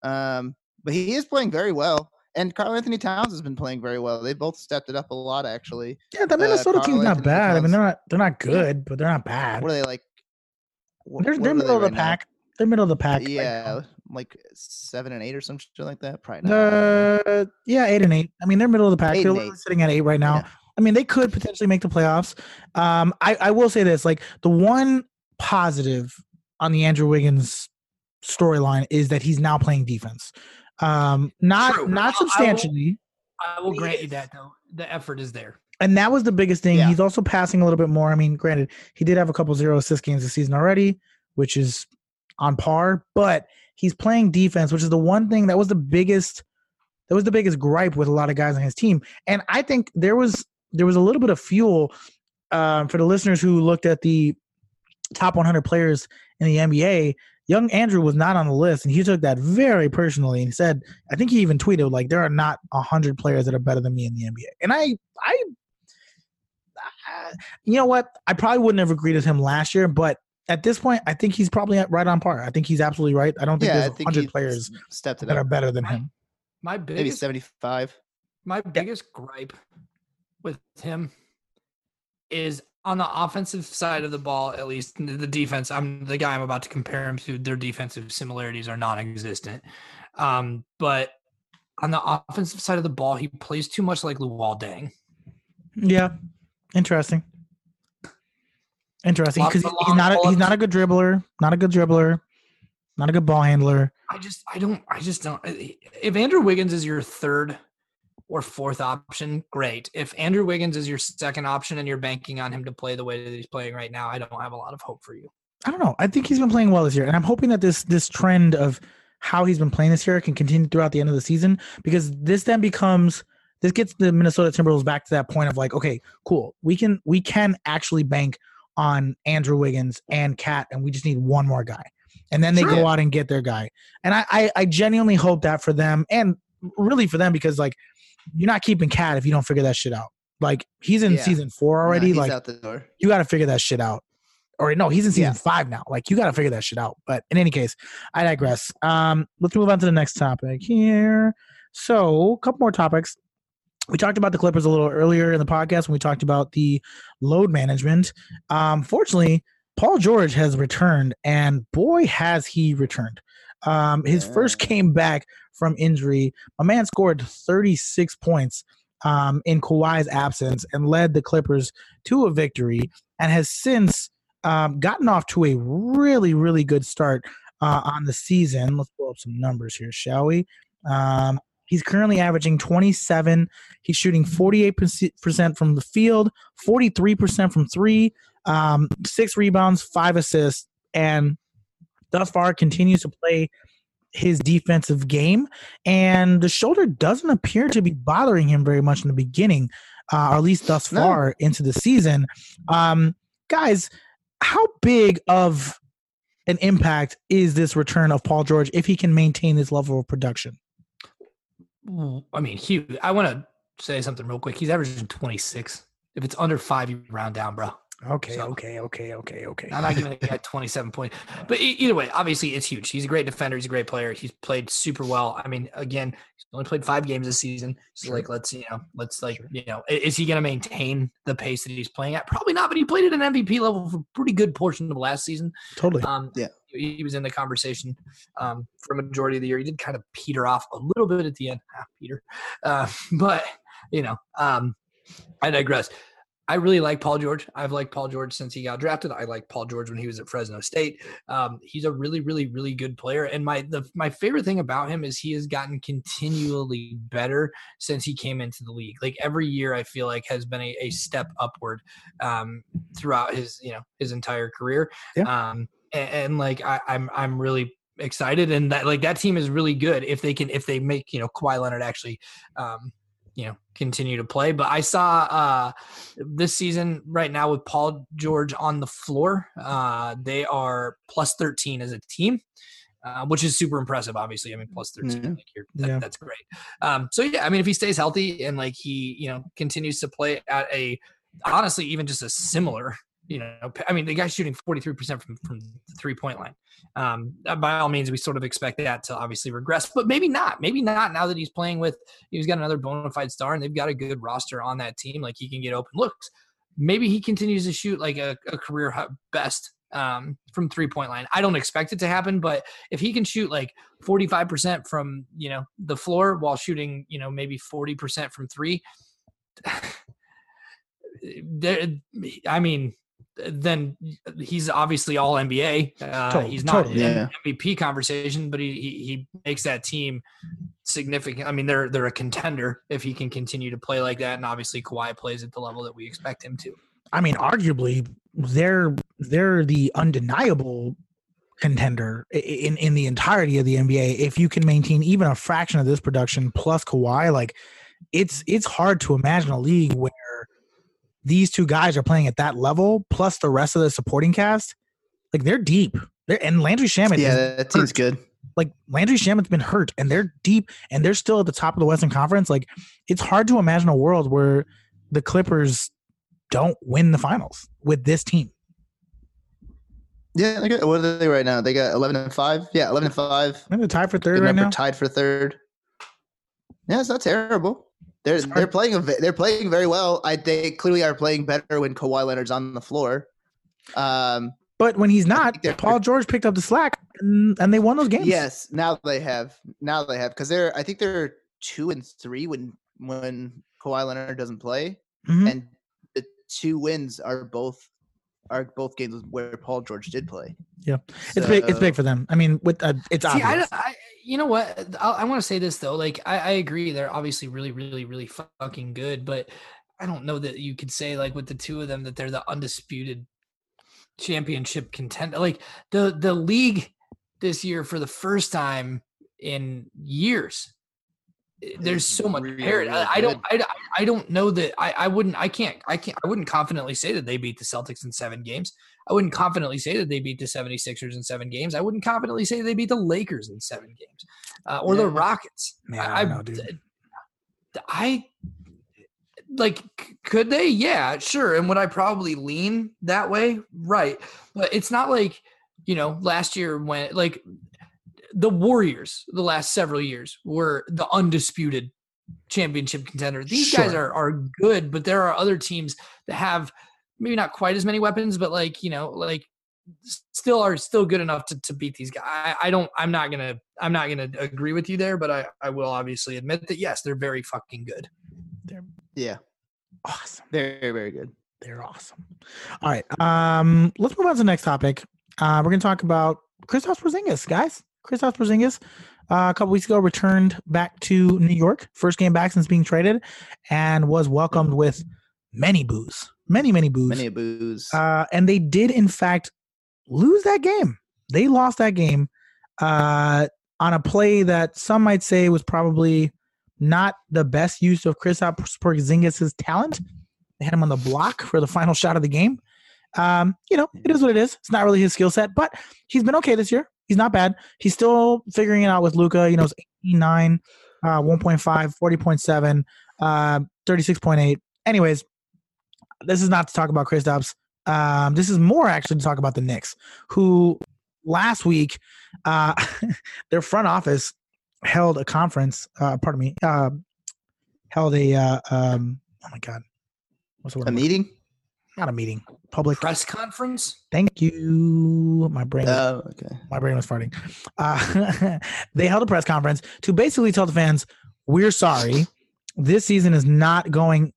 Um, but he is playing very well, and Karl-Anthony Towns has been playing very well. They both stepped it up a lot, actually. Yeah, the Minnesota Karl team's not Anthony bad. I mean, they're not they're not good, but they're not bad. What are they like? They're what they're are middle of the right now? pack. They're middle of the pack. Yeah, now. like seven and eight or something like that. Probably not. I don't know. Uh, yeah, eight and eight. I mean, they're middle of the pack. Eight they're and literally eight. sitting at eight right now. Yeah. I mean, they could potentially make the playoffs. Um, I, I will say this: like the one positive on the Andrew Wiggins storyline is that he's now playing defense. Um, not True. not I- I will- substantially, I will grant you that though. The effort is there. and that was the biggest thing. Yeah. He's also passing a little bit more. I mean, granted, he did have a couple zero assist games this season already, which is on par, but he's playing defense, which is the one thing that was the biggest that was the biggest gripe with a lot of guys on his team. And I think there was there was a little bit of fuel um, for the listeners who looked at the top 100 players in the NBA. Young Andrew was not on the list, and he took that very personally. And he said, I think he even tweeted like, "There are not hundred players that are better than me in the NBA." And I, I, uh, you know what? I probably wouldn't have agreed with him last year, but at this point, I think he's probably right on par. I think he's absolutely right. I don't think yeah, there's think hundred players s- stepped it that are better than him. My Maybe biggest seventy-five. my biggest gripe with him is on the offensive side of the ball, at least the defense. I'm the guy I'm about to compare him to. Their defensive similarities are non-existent. Um, but on the offensive side of the ball, he plays too much like Luol Deng. Yeah, interesting. Interesting because he's not a, he's not a good dribbler, not a good dribbler, not a good ball handler. I just I don't I just don't if Andrew Wiggins is your third or fourth option, great. If Andrew Wiggins is your second option and you're banking on him to play the way that he's playing right now, I don't have a lot of hope for you. I don't know. I think he's been playing well this year, and I'm hoping that this this trend of how he's been playing this year can continue throughout the end of the season because this then becomes this gets the Minnesota Timberwolves back to that point of like, okay, cool, we can we can actually bank on Andrew Wiggins and Cat, and we just need one more guy, and then they Sure. go out and get their guy, and I, I I genuinely hope that for them and really for them because like you're not keeping Cat if you don't figure that shit out. Like he's in Yeah. season four already. like out the door. you got to figure that shit out. Or no, he's in season Yeah. five now. Like you got to figure that shit out. But in any case, I digress. Um, let's move on to the next topic here. So, a couple more topics. We talked about the Clippers a little earlier in the podcast when we talked about the load management. Um, fortunately, Paul George has returned, and boy, has he returned. Um, his first came back from injury. My man scored 36 points um, in Kawhi's absence and led the Clippers to a victory and has since um, gotten off to a really, really good start uh, on the season. Let's pull up some numbers here, shall we? Um, he's currently averaging 27. He's shooting 48% from the field, 43% from three, um, six rebounds, five assists, and thus far continues to play his defensive game. And the shoulder doesn't appear to be bothering him very much in the beginning, uh, or at least thus No. far into the season. Um, guys, how big of an impact is this return of Paul George if he can maintain this level of production? I mean, huge. I want to say something real quick. He's averaging 26. If it's under five, you round down, bro. Okay, So- okay, okay, okay, okay. I'm not giving the guy 27 points. But e- either way, obviously it's huge. He's a great defender. He's a great player. He's played super well. I mean, again, he's only played five games this season. So Sure. like, let's you know, let's like, Sure. you know, is he going to maintain the pace that he's playing at? Probably not. But he played at an MVP level for a pretty good portion of last season. totally. Um, Yeah. he, he was in the conversation um, for a majority of the year. He did kind of peter off a little bit at the end, ah, Peter. Uh, but you know, um, I digress. I really like Paul George. I've liked Paul George since he got drafted. I liked Paul George when he was at Fresno State. Um, he's a really, really, really good player. And my the my favorite thing about him is he has gotten continually better since he came into the league. Like every year, I feel like has been a, a step upward um, throughout his you know his entire career. Um, and, and like I, I'm I'm really excited and that like that team is really good if they can if they make you know Kawhi Leonard actually um you know continue to play. But I saw uh, this season right now with Paul George on the floor, uh, they are plus thirteen as a team. Uh, which is super impressive. Obviously, I mean, plus 13, Mhm. like that, Yeah. that's great. Um, so yeah, I mean, if he stays healthy and like he, you know, continues to play at a, honestly, even just a similar, you know, I mean, the guy's shooting 43% from, from the three point line. Um, by all means, we sort of expect that to obviously regress, but maybe not. Maybe not now that he's playing with, he's got another bona fide star and they've got a good roster on that team. Like he can get open looks. Maybe he continues to shoot like a, a career best um, from three point line. I don't expect it to happen, but if he can shoot like 45% from, you know, the floor while shooting, you know, maybe 40% from three, there, I mean, then he's obviously all NBA. Uh, Totally, he's not totally. in Yeah. MVP conversation, but he, he he makes that team significant. I mean, they're they're a contender if he can continue to play like that, and obviously Kawhi plays at the level that we expect him to. I mean, arguably, they're they're the undeniable contender in in the entirety of the NBA. If you can maintain even a fraction of this production plus Kawhi, like it's it's hard to imagine a league where these two guys are playing at that level, plus the rest of the supporting cast. Like they're deep. They're and Landry Shamet Yeah, that team's good. like Landry Shamet's been hurt and they're deep and they're still at the top of the Western Conference. Like it's hard to imagine a world where the Clippers don't win the finals with this team. Yeah, they got, what are they right now? They got eleven and five. Yeah, eleven and five. Think they're tied for third Good right now. tied for third. Yeah, it's not terrible. They're they're playing a they're playing very well. I they clearly are playing better when Kawhi Leonard's on the floor. Um, But when he's not, they're- Paul George picked up the slack and, and they won those games. yes, now they have now they have because they're I think they're two and three when when Kawhi Leonard doesn't play, Mhm. and the two wins are both are both games where Paul George did play. Yeah. it's big. It's big for them. I mean, with uh, it's See, obvious. don't- I, you know what? I, I want to say this though. Like, I, I agree. They're obviously really, really, really fucking good, but I don't know that you could say like with the two of them that they're the undisputed championship contender. Like the the league this year for the first time in years. eh, There's so much really, parity. really I, I don't. I, I don't know that. I, I wouldn't. I can't. I can't. I wouldn't confidently say that they beat the Celtics in seven games. I wouldn't confidently say that they beat the 76ers in seven games. I wouldn't confidently say they beat the Lakers in seven games uh, or the Rockets. Man, I don't know, dude. I like, could they? Yeah, sure. And would I probably lean that way? Right. But it's not like, you know, last year when like the Warriors, the last several years were the undisputed championship contender. These guys are, are good, but there are other teams that have maybe not quite as many weapons, but like, you know, like still are still good enough to, to beat these guys. I, I don't, I'm not going to, I'm not going to agree with you there, but I, I will obviously admit that yes, they're very fucking good. They're Yeah, awesome. very very good. They're awesome. All right. Um, let's move on to the next topic. Uh, we're gonna talk about Kristaps Porzingis, guys. Kristaps Porzingis, uh, a couple weeks ago, returned back to New York. First game back since being traded, and was welcomed with many boos, many many boos. Many booze. Uh, and they did, in fact, lose that game. They lost that game uh, on a play that some might say was probably not the best use of Kristaps Porzingis' talent. They had him on the block for the final shot of the game. Um, you know, it is what it is. It's not really his skill set, but he's been okay this year. He's not bad. He's still figuring it out with Luka. You know, it's 89, uh, 1.5, 40.7, uh, 36.8. Anyways, this is not to talk about Chris Kristaps. Um, this is more actually to talk about the Knicks, who last week, uh, their front office held a conference. Uh, pardon me, uh, held a uh, um, oh my god, what's the word? a I'm looking- meeting. Not a meeting. Public. Press conference. Thank you. My brain. was- Oh, okay. my brain was farting. Uh, they held a press conference to basically tell the fans, "We're sorry. This season is not going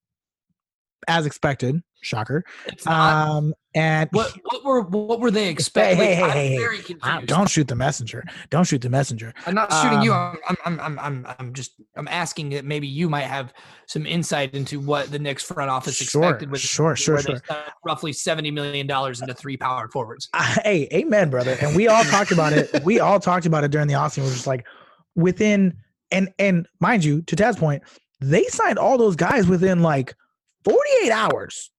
as expected." Shocker. Um, and what what were what were they expecting? hey, hey, hey, hey. don't shoot the messenger. Don't shoot the messenger. I'm not shooting you. um, I'm, I'm, I'm, I'm, I'm just, I'm asking that maybe you might have some insight into what the Knicks front office Sure, expected with sure, sure, sure. roughly seventy million dollars into three power forwards. Uh, hey, amen, brother. And we all talked about it. We all talked about it during the offseason. We're just like within and and mind you, to Tad's point, they signed all those guys within like 48 hours,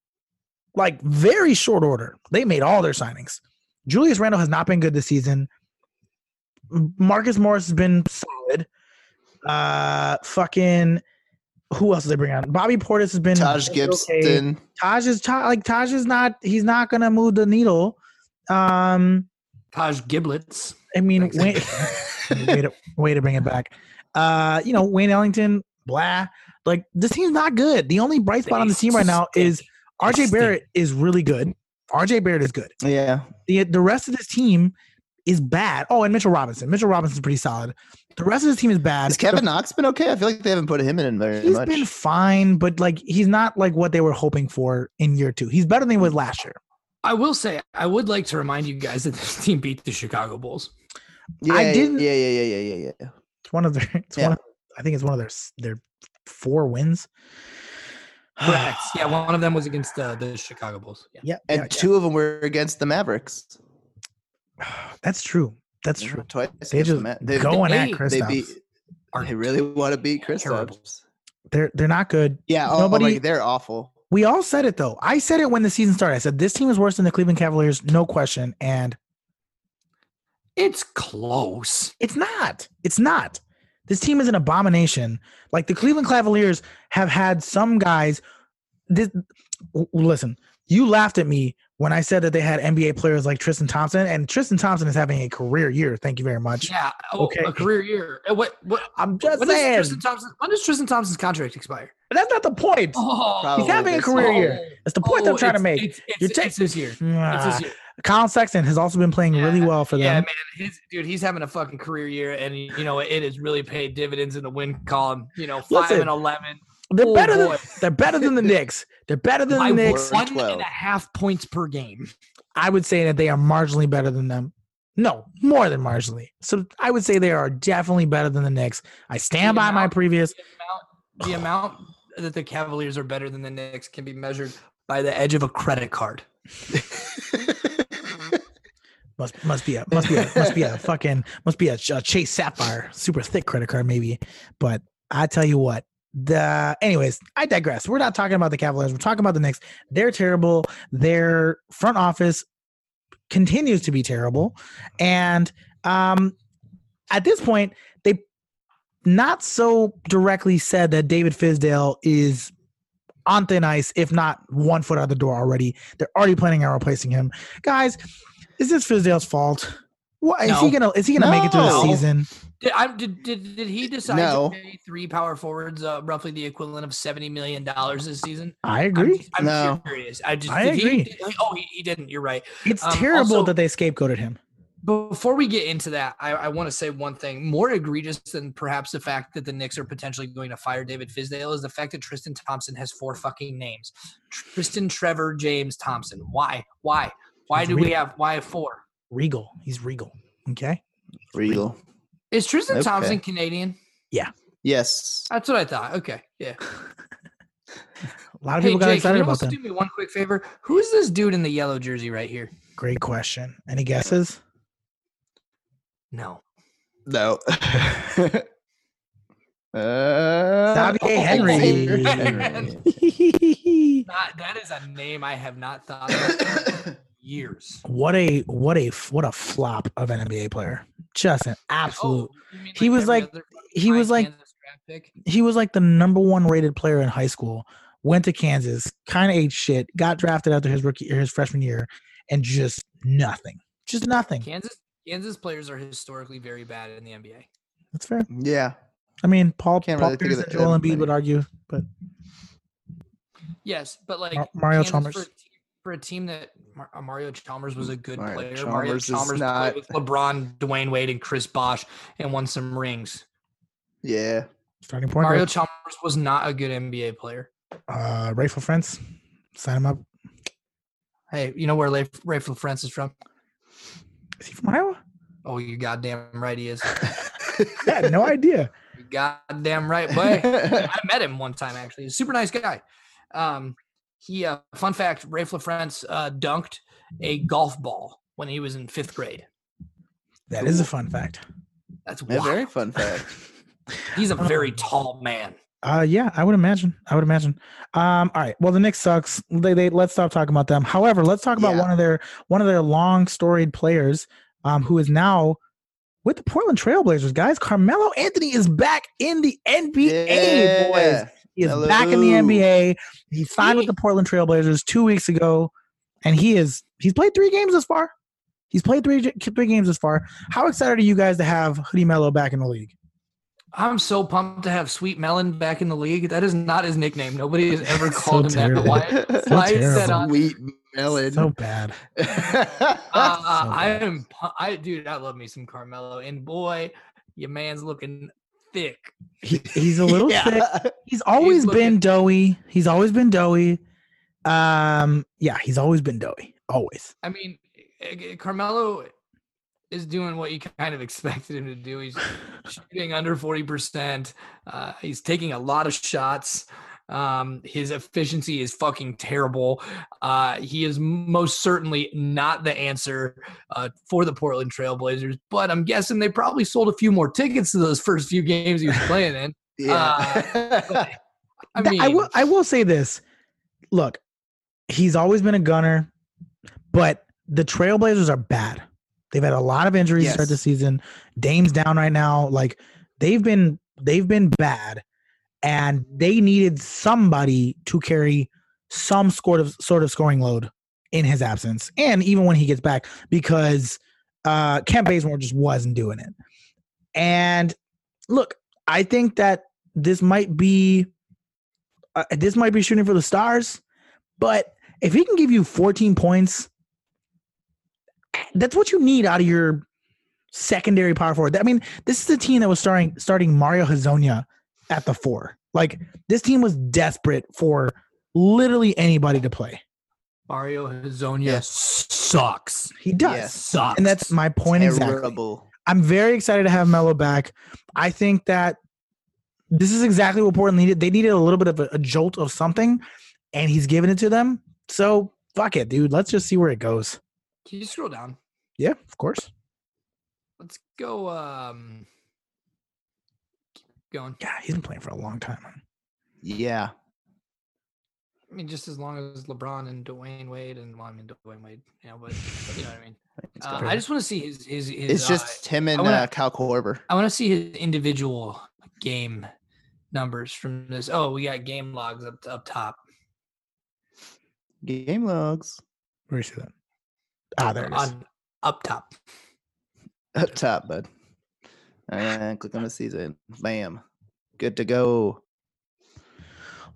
like very short order. They made all their signings. Julius Randle has not been good this season. Marcus Morris has been solid. Uh, fucking, who else did they bring on? Bobby Portis has been Taj okay. Gibson. Taj is Ta- like Taj is not. He's not gonna move the needle. Um, Taj Giblets. I mean, Thanks. Wayne, way to way to bring it back. Uh, you know, Wayne Ellington, blah. Like this team's not good. The only bright spot on the team right now is RJ. Barrett is really good. RJ Barrett is good. yeah. The the rest of this team is bad. Oh, and Mitchell Robinson. Mitchell Robinson's pretty solid. The rest of this team is bad. Has Kevin Knox been okay? I feel like they haven't put him in very He's much. been fine, but like he's not like what they were hoping for in year two. He's better than he was last year. I will say, I would like to remind you guys that this team beat the Chicago Bulls. yeah, I didn't- Yeah, yeah, yeah, yeah, yeah, yeah. It's one of their. It's Yeah. one. Of, I think it's one of their their four wins. Correct. yeah, one of them was against uh, the Chicago Bulls. Yeah. Yeah, And yeah, two of them were against the Mavericks. that's true. That's true. Twice. They against the just Ma- they, going they- at they Chris. they beat. Are They really want to beat Chris. They're they're not good. Yeah. Oh, Nobody- Nobody. they're awful. We all said it though. I said it when the season started. I said this team is worse than the Cleveland Cavaliers, no question. And It's close. it's not. It's not. This team is an abomination. Like the Cleveland Cavaliers have had some guys. This, listen, you laughed at me when I said that they had NBA players like Tristan Thompson, and Tristan Thompson is having a career year. Thank you very much. Yeah. Oh, Okay. A career year. What? What? I'm just When saying. Tristan Thompson, when does Tristan Thompson's contract expire? But that's not the point. Oh, He's having a career year. year. That's the point I'm trying to make. It's, it's, You're ta- it's this year. It's Ah, this year. Collin Sexton has also been playing really well for them. Yeah, man, his dude, he's having a fucking career year, and you know it has really paid dividends in the win column. You know, five Listen, and eleven. They're Oh, better boy. than they're better than the Knicks. They're better than By the Knicks. one 12. and a half points per game. I would say that they are marginally better than them. No, more than marginally. So I would say they are definitely better than the Knicks. I stand The by my previous. The amount, the amount that the Cavaliers are better than the Knicks can be measured by the edge of a credit card. Must must be a must be a must be a fucking must be a, a Chase Sapphire super thick credit card maybe. But I tell you what, the anyways, I digress. We're not talking about the Cavaliers. We're talking about the Knicks. They're terrible. Their front office continues to be terrible, and um, at this point, they not so directly said that David Fizdale is on thin ice, if not one foot out the door already. They're already planning on replacing him, guys. Is this Fizdale's fault? What is he gonna is he gonna make it through the season? Did, I, did, did, did he decide No. to pay three power forwards uh, roughly the equivalent of $70 million this season? I I'm, agree. I'm No. curious. I just I did agree. He, did- oh, he, he didn't. You're right. It's Um, terrible also- that they scapegoated him. Before we get into that, I, I want to say one thing more egregious than perhaps the fact that the Knicks are potentially going to fire David Fizdale is the fact that Tristan Thompson has four fucking names. Tristan Trevor James Thompson. Why? Why? Why He's do we have why have four? Regal. He's regal. Okay. Regal. Is Tristan Okay. Thompson Canadian? Yeah. Yes. That's what I thought. Okay. Yeah. A lot of Hey people got Jake, can excited you about also them. do me one quick favor? Who's this dude in the yellow jersey right here? Great question. Any guesses? No. No. uh, Xavier oh, Henry. Henry. Not, that is a name I have not thought of in years. what a what a what a flop of an NBA player. Just an oh, absolute. Oh, you mean He was like- he was like Kansas draft pick? he was like the number one rated player in high school. Went to Kansas, kind of ate shit, got drafted after his rookie or his freshman year, and just nothing, just nothing. Kansas Kansas players are historically very bad in the NBA. That's fair. yeah. I mean, Paul, Can't Paul really think Pierce of and that- Joel that Embiid would argue, but Yes, but like Mario Kansas Chalmers. for a, team, for a team that Mar- uh, Mario Chalmers was a good Mario player. Chalmers Mario is Chalmers not- played with LeBron, Dwyane Wade, and Chris Bosh and won some rings. Yeah. starting point Mario guard, Chalmers was not a good NBA player. uh, Raef LaFrentz, sign him up. Hey, you know where Raef LaFrentz is from? Is he from Iowa? Oh, you goddamn right he is. I had no idea. You goddamn right, boy. I met him one time actually. He's a super nice guy. Um, he uh, fun fact: Raef LaFrentz uh, dunked a golf ball when he was in fifth grade. That is a fun fact. That's A very fun fact. He's a very tall man. Uh, yeah, I would imagine. I would imagine. Um, all right. Well, the Knicks sucks. They, they let's stop talking about them. However, let's talk about Yeah. one of their one of their long storied players, um, who is now with the Portland Trailblazers. Guys, Carmelo Anthony is back in the NBA, boys. Yeah. He is back in the NBA. He signed with the Portland Trailblazers two weeks ago, and he is he's played three games this far. He's played three three games this far. How excited are you guys to have Hoodie Melo back in the league? I'm so pumped to have Sweet Melon back in the league. That is not his nickname. Nobody has ever So called him terrible. that. Why? So why is that on? Sweet melon. So bad. Uh, uh, So I bad. am. I dude, I love me some Carmelo, and boy, your man's looking thick. He, he's a little Yeah. thick. He's always looking- been doughy. He's always been doughy. Um, yeah, he's always been doughy. Always. I mean, eh, Carmelo is doing what you kind of expected him to do. He's shooting under 40%. Uh, he's taking a lot of shots. Um, his efficiency is fucking terrible. Uh, he is most certainly not the answer uh, for the Portland Trailblazers, but I'm guessing they probably sold a few more tickets to those first few games he was playing in. Yeah. I mean, I will I will say this. Look, he's always been a gunner, but the Trailblazers are bad. They've had a lot of injuries to start the season. Dame's down right now. Like they've been they've been bad, and they needed somebody to carry some sort of sort of scoring load in his absence, and even when he gets back, because uh Kent Bazemore just wasn't doing it. And look, I think that this might be uh, this might be shooting for the stars, but if he can give you 14 points, that's what you need out of your secondary power forward. I mean, this is a team that was starting starting Mario Hezonja at the four. Like this team was desperate for literally anybody to play. Mario Hezonja Yes. sucks. He does. Yes. Sucks. And that's my point exactly. I'm very excited to have Melo back. I think that this is exactly what Portland needed. They needed a little bit of a, a jolt of something, and he's giving it to them. So fuck it, dude. Let's just see where it goes. Can you scroll down? Yeah, of course. Let's go. Um, keep going. Yeah, he's been playing for a long time. Yeah. I mean, just as long as LeBron and Dwyane Wade and well, I mean Dwyane Wade, you know, but you know what I mean. Uh. I just want to see his his. his it's uh, just him and wanna- uh, Kyle Korver. I want to see his individual game numbers from this. Oh, we got game logs up up top. Game logs. Where you see that? Ah, there it is. On up top. Up top, bud. And click on the season. Bam. Good to go.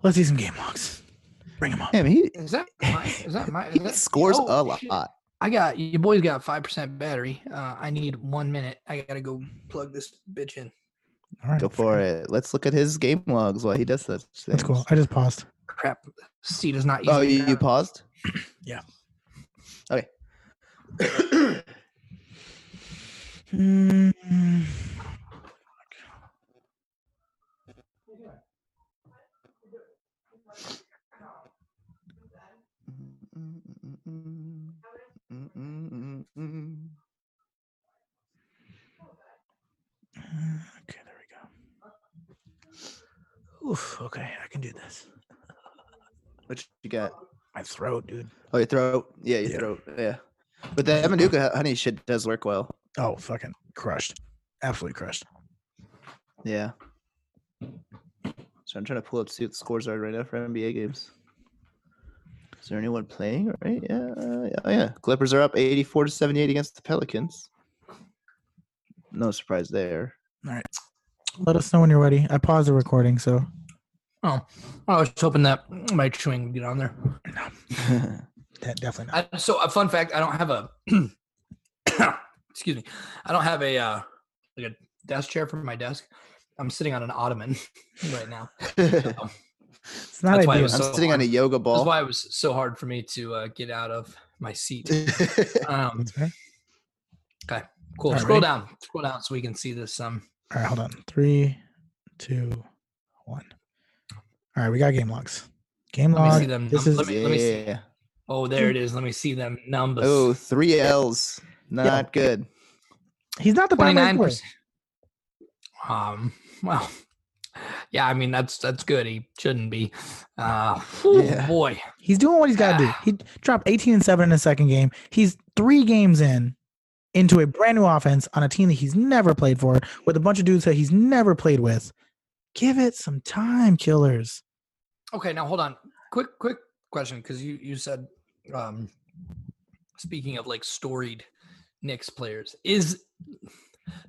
Let's see some game logs. Bring him up. Damn, he, Is that my? Is that my? Is he that, scores oh, a lot. shit. I got your boy's got five percent battery. Uh, I need one minute. I gotta go plug this bitch in. All right, Go for it. Let's look at his game logs while he does such things. That's cool. I just paused. Crap, seat is not. Oh, you, you paused? Yeah. Okay. Mm, Okay, there we go. Oof, okay, I can do this. What you got? My throat, dude. Oh, your throat. Yeah, your Yeah. throat. Yeah. But the Manuka honey shit does work well. Oh, fucking crushed. Absolutely crushed. Yeah. So I'm trying to pull up see what the scores are right now for NBA games. Is there anyone playing? Right? Yeah. uh, yeah. Oh yeah. Clippers are up 84 to 78 against the Pelicans. No surprise there. All right. Let us know when you're ready. I paused the recording, so Oh, I was hoping that my chewing would get on there. that definitely not. I, so a fun fact: I don't have a. excuse me. I don't have a uh, like a desk chair for my desk. I'm sitting on an ottoman right now. So It's not That's why it ideal. was I'm so sitting on a yoga ball. that's why it was so hard for me to uh, get out of my seat. Um, That's fair. cool. All right, Scroll ready? down. Scroll down so we can see this. Um. All right, hold on. Three, two, one. All right, we got game logs. Game logs. Let me see them. This num- is let me- let me see. yeah. Oh, there it is. Let me see them numbers. Oh, three L's. Not good. he's not the primary Twenty-nine player. percent. Um. Well, Yeah, I mean that's that's good. He shouldn't be. Uh, whew, Yeah. boy. He's doing what he's got to do. He dropped 18 and 7 in his second game. He's three games in into a brand new offense on a team that he's never played for with a bunch of dudes that he's never played with. Give it some time, killers. Okay, now hold on. Quick, quick question, because you you said, um, speaking of like storied Knicks players, is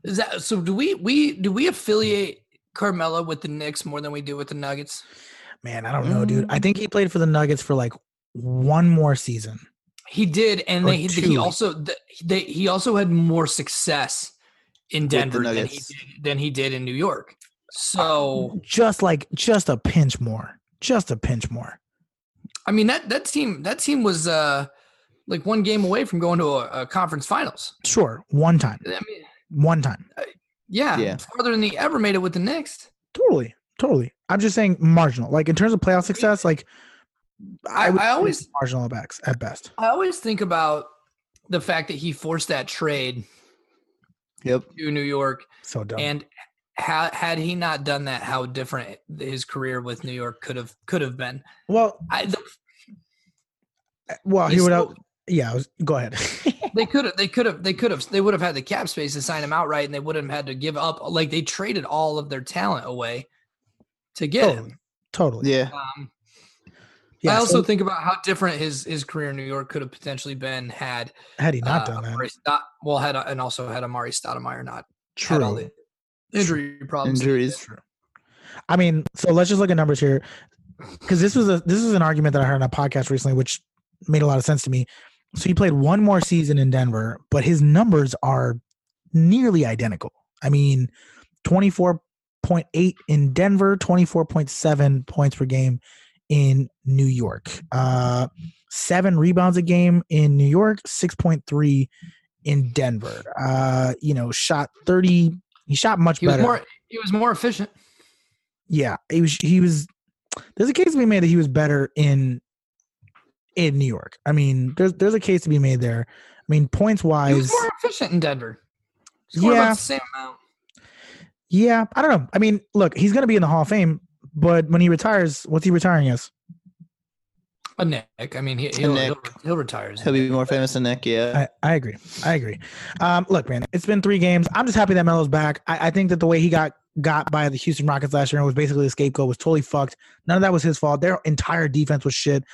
is that so? Do we we do we affiliate Carmelo with the Knicks more than we do with the Nuggets? Man, I don't know, dude. I Mm. think he played for the Nuggets for like one more season. He did, and they, he also they, he also had more success in Denver than he did, than he did in New York. So Just like just a pinch more. Just a pinch more. I mean that that team that team was uh like one game away from going to a, a conference finals. Sure, one time. I mean, One time. Yeah, Yeah. farther than he ever made it with the Knicks. Totally. Totally. I'm just saying marginal. Like in terms of playoff success, like I- would I always- marginal best at best. I always think about the fact that he forced that trade Yep. to New York, So dumb. and ha- had he not done that, how different his career with New York could have could have been. well, I, the, well, he would have. Yeah, was, go ahead. they could have, they could have, they could have, they would have had the cap space to sign him outright, and they wouldn't have had to give up. Like they traded all of their talent away to get totally. him. Totally. Yeah. Um, Yeah. I also so think about how different his his career in New York could have potentially been had had he not uh, done that, Amari Stot- well, had and also had Amar'e Stoudemire not true. had all the injury problems. that he Injuries. True. I mean, so let's just look at numbers here, because this was a this is an argument that I heard on a podcast recently, which made a lot of sense to me. So he played one more season in Denver, but his numbers are nearly identical. I mean, twenty four point eight in Denver, twenty four point seven points per game in New York, uh, seven rebounds a game in New York, six point three in Denver. Uh, you know, shot thirty. He shot much He was better. more he was more efficient. Yeah, he was. He was. There's a case to be made that he was better in in New York. I mean, there's there's a case to be made there. I mean, points He wise, was more efficient in Denver. Scored Yeah. about the same amount. yeah. I don't know. I mean, look, he's gonna be in the Hall of Fame, but when he retires, what's he retiring as? A Knick. I mean, he, he'll, he'll, Nick. he'll retire. as He'll be more famous than Nick. Yeah. I, I agree. I agree. Um, look, man, it's been three games. I'm just happy that Melo's back. I, I think that the way he got got by the Houston Rockets last year and was basically a scapegoat was totally fucked. None of that was his fault. Their entire defense was shit.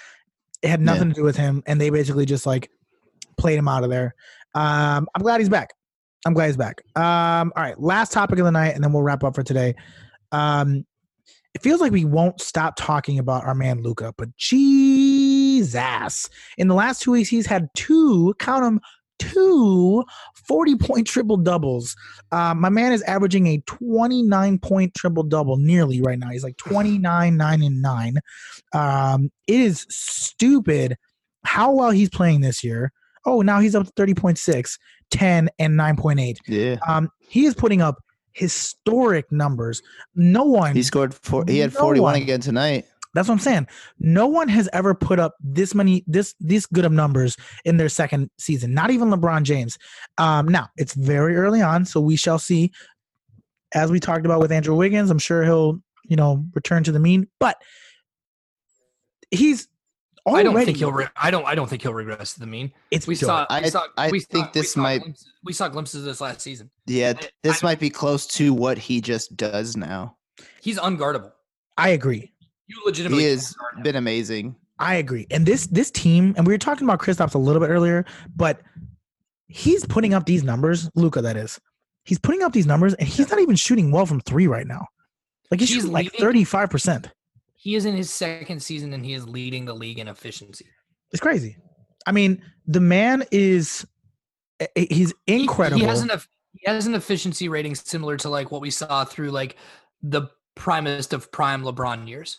It had nothing to do with him, and they basically just like played him out of there. Um, I'm glad he's back. I'm glad he's back. Um, all right, last topic of the night, and then we'll wrap up for today. Um, it feels like we won't stop talking about our man Luka, but Jesus, in the last two weeks, he's had two, count them, two 40 point triple doubles. Uh, my man is averaging a 29 point triple double nearly right now. He's like 29, 9, and 9. Um, it is stupid how well he's playing this year. Oh, now he's up to 30.6, 10, and 9.8. Yeah. Um, he is putting up historic numbers. No one He scored four. He had No 41 one. again tonight. That's what I'm saying. No one has ever put up this many this this good of numbers in their second season. Not even LeBron James. Um, now it's very early on, so we shall see. As we talked about with Andrew Wiggins, I'm sure he'll you know return to the mean, but he's. I don't think he'll. Re- I don't. I don't think he'll regress to the mean. It's We dope. saw. We I- saw. I we think saw, we this saw might- Glimpses, we saw glimpses of this last season. Yeah. I- This I- might be close to what he just does now. He's unguardable. I agree. You legitimately. He has been amazing. I agree. And this this team, and we were talking about Kristaps a little bit earlier, but he's putting up these numbers, Luka. That is, he's putting up these numbers, and he's not even shooting well from three right now. Like he's, He's shooting like thirty five percent. He is in his second season and he is leading the league in efficiency. It's crazy. I mean, the man is eh, eh, he's incredible. He, has an he has an efficiency rating similar to like what we saw through like the primest of prime LeBron years.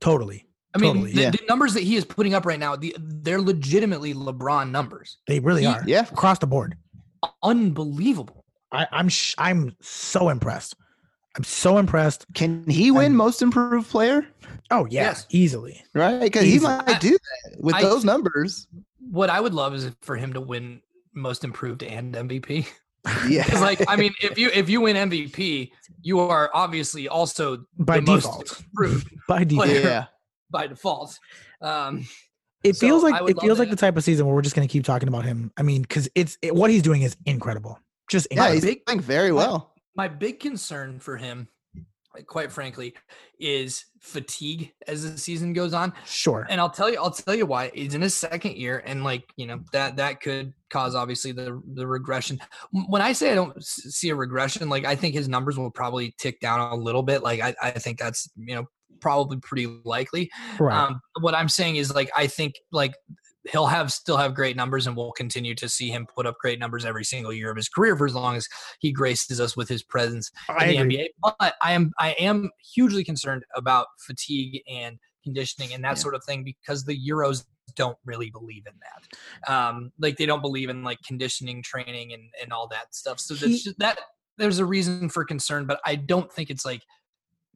Totally. I mean, Totally, the, yeah. the numbers that he is putting up right now, the, they're legitimately LeBron numbers. They really He- are. Yeah. Across the board. Unbelievable. I, I'm sh- I'm so impressed. I'm so impressed. Can he win I'm- most improved player? Oh yeah, Yes. easily. Right? Because he Easy. might do that with I- those numbers. What I would love is for him to win most improved and MVP. Yeah. Because like I mean, if you if you win MVP, you are obviously also By the default. improved By default. yeah. by default. Um, It So, feels like it feels like that. the type of season where we're just gonna keep talking about him. I mean, because it's it, what he's doing is incredible. Just Yeah, he's playing very well. my big concern for him, like, quite frankly, is fatigue as the season goes on. sure. And I'll tell you, I'll tell you why. He's in his second year, and like you know that that could cause obviously the the regression. When I say I don't see a regression, like I think his numbers will probably tick down a little bit. Like I, I think that's you know probably pretty likely. right. Um, what I'm saying is like I think like he'll have still have great numbers, and we'll continue to see him put up great numbers every single year of his career for as long as he graces us with his presence I in the agree. NBA. But I am I am hugely concerned about fatigue and conditioning and that Yeah. sort of thing because the Euros don't really believe in that. Um, like they don't believe in like conditioning training and and all that stuff. So He- just, that there's a reason for concern, but I don't think it's like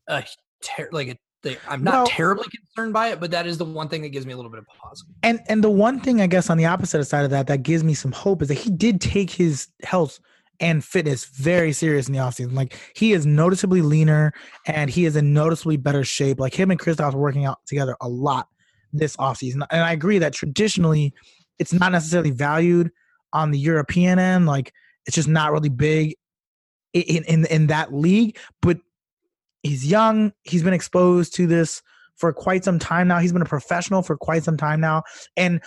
a ter- like a thing. I'm not Well- terribly concerned by it, but that is the one thing that gives me a little bit of pause. And and the one thing I guess on the opposite side of that that gives me some hope is that he did take his health and fitness very serious in the offseason. Like he is noticeably leaner and he is in noticeably better shape. Like him and Kristaps were working out together a lot this offseason. And I agree that traditionally it's not necessarily valued on the European end. Like it's just not really big in in, in that league. But he's young. He's been exposed to this for quite some time now. He's been a professional for quite some time now. And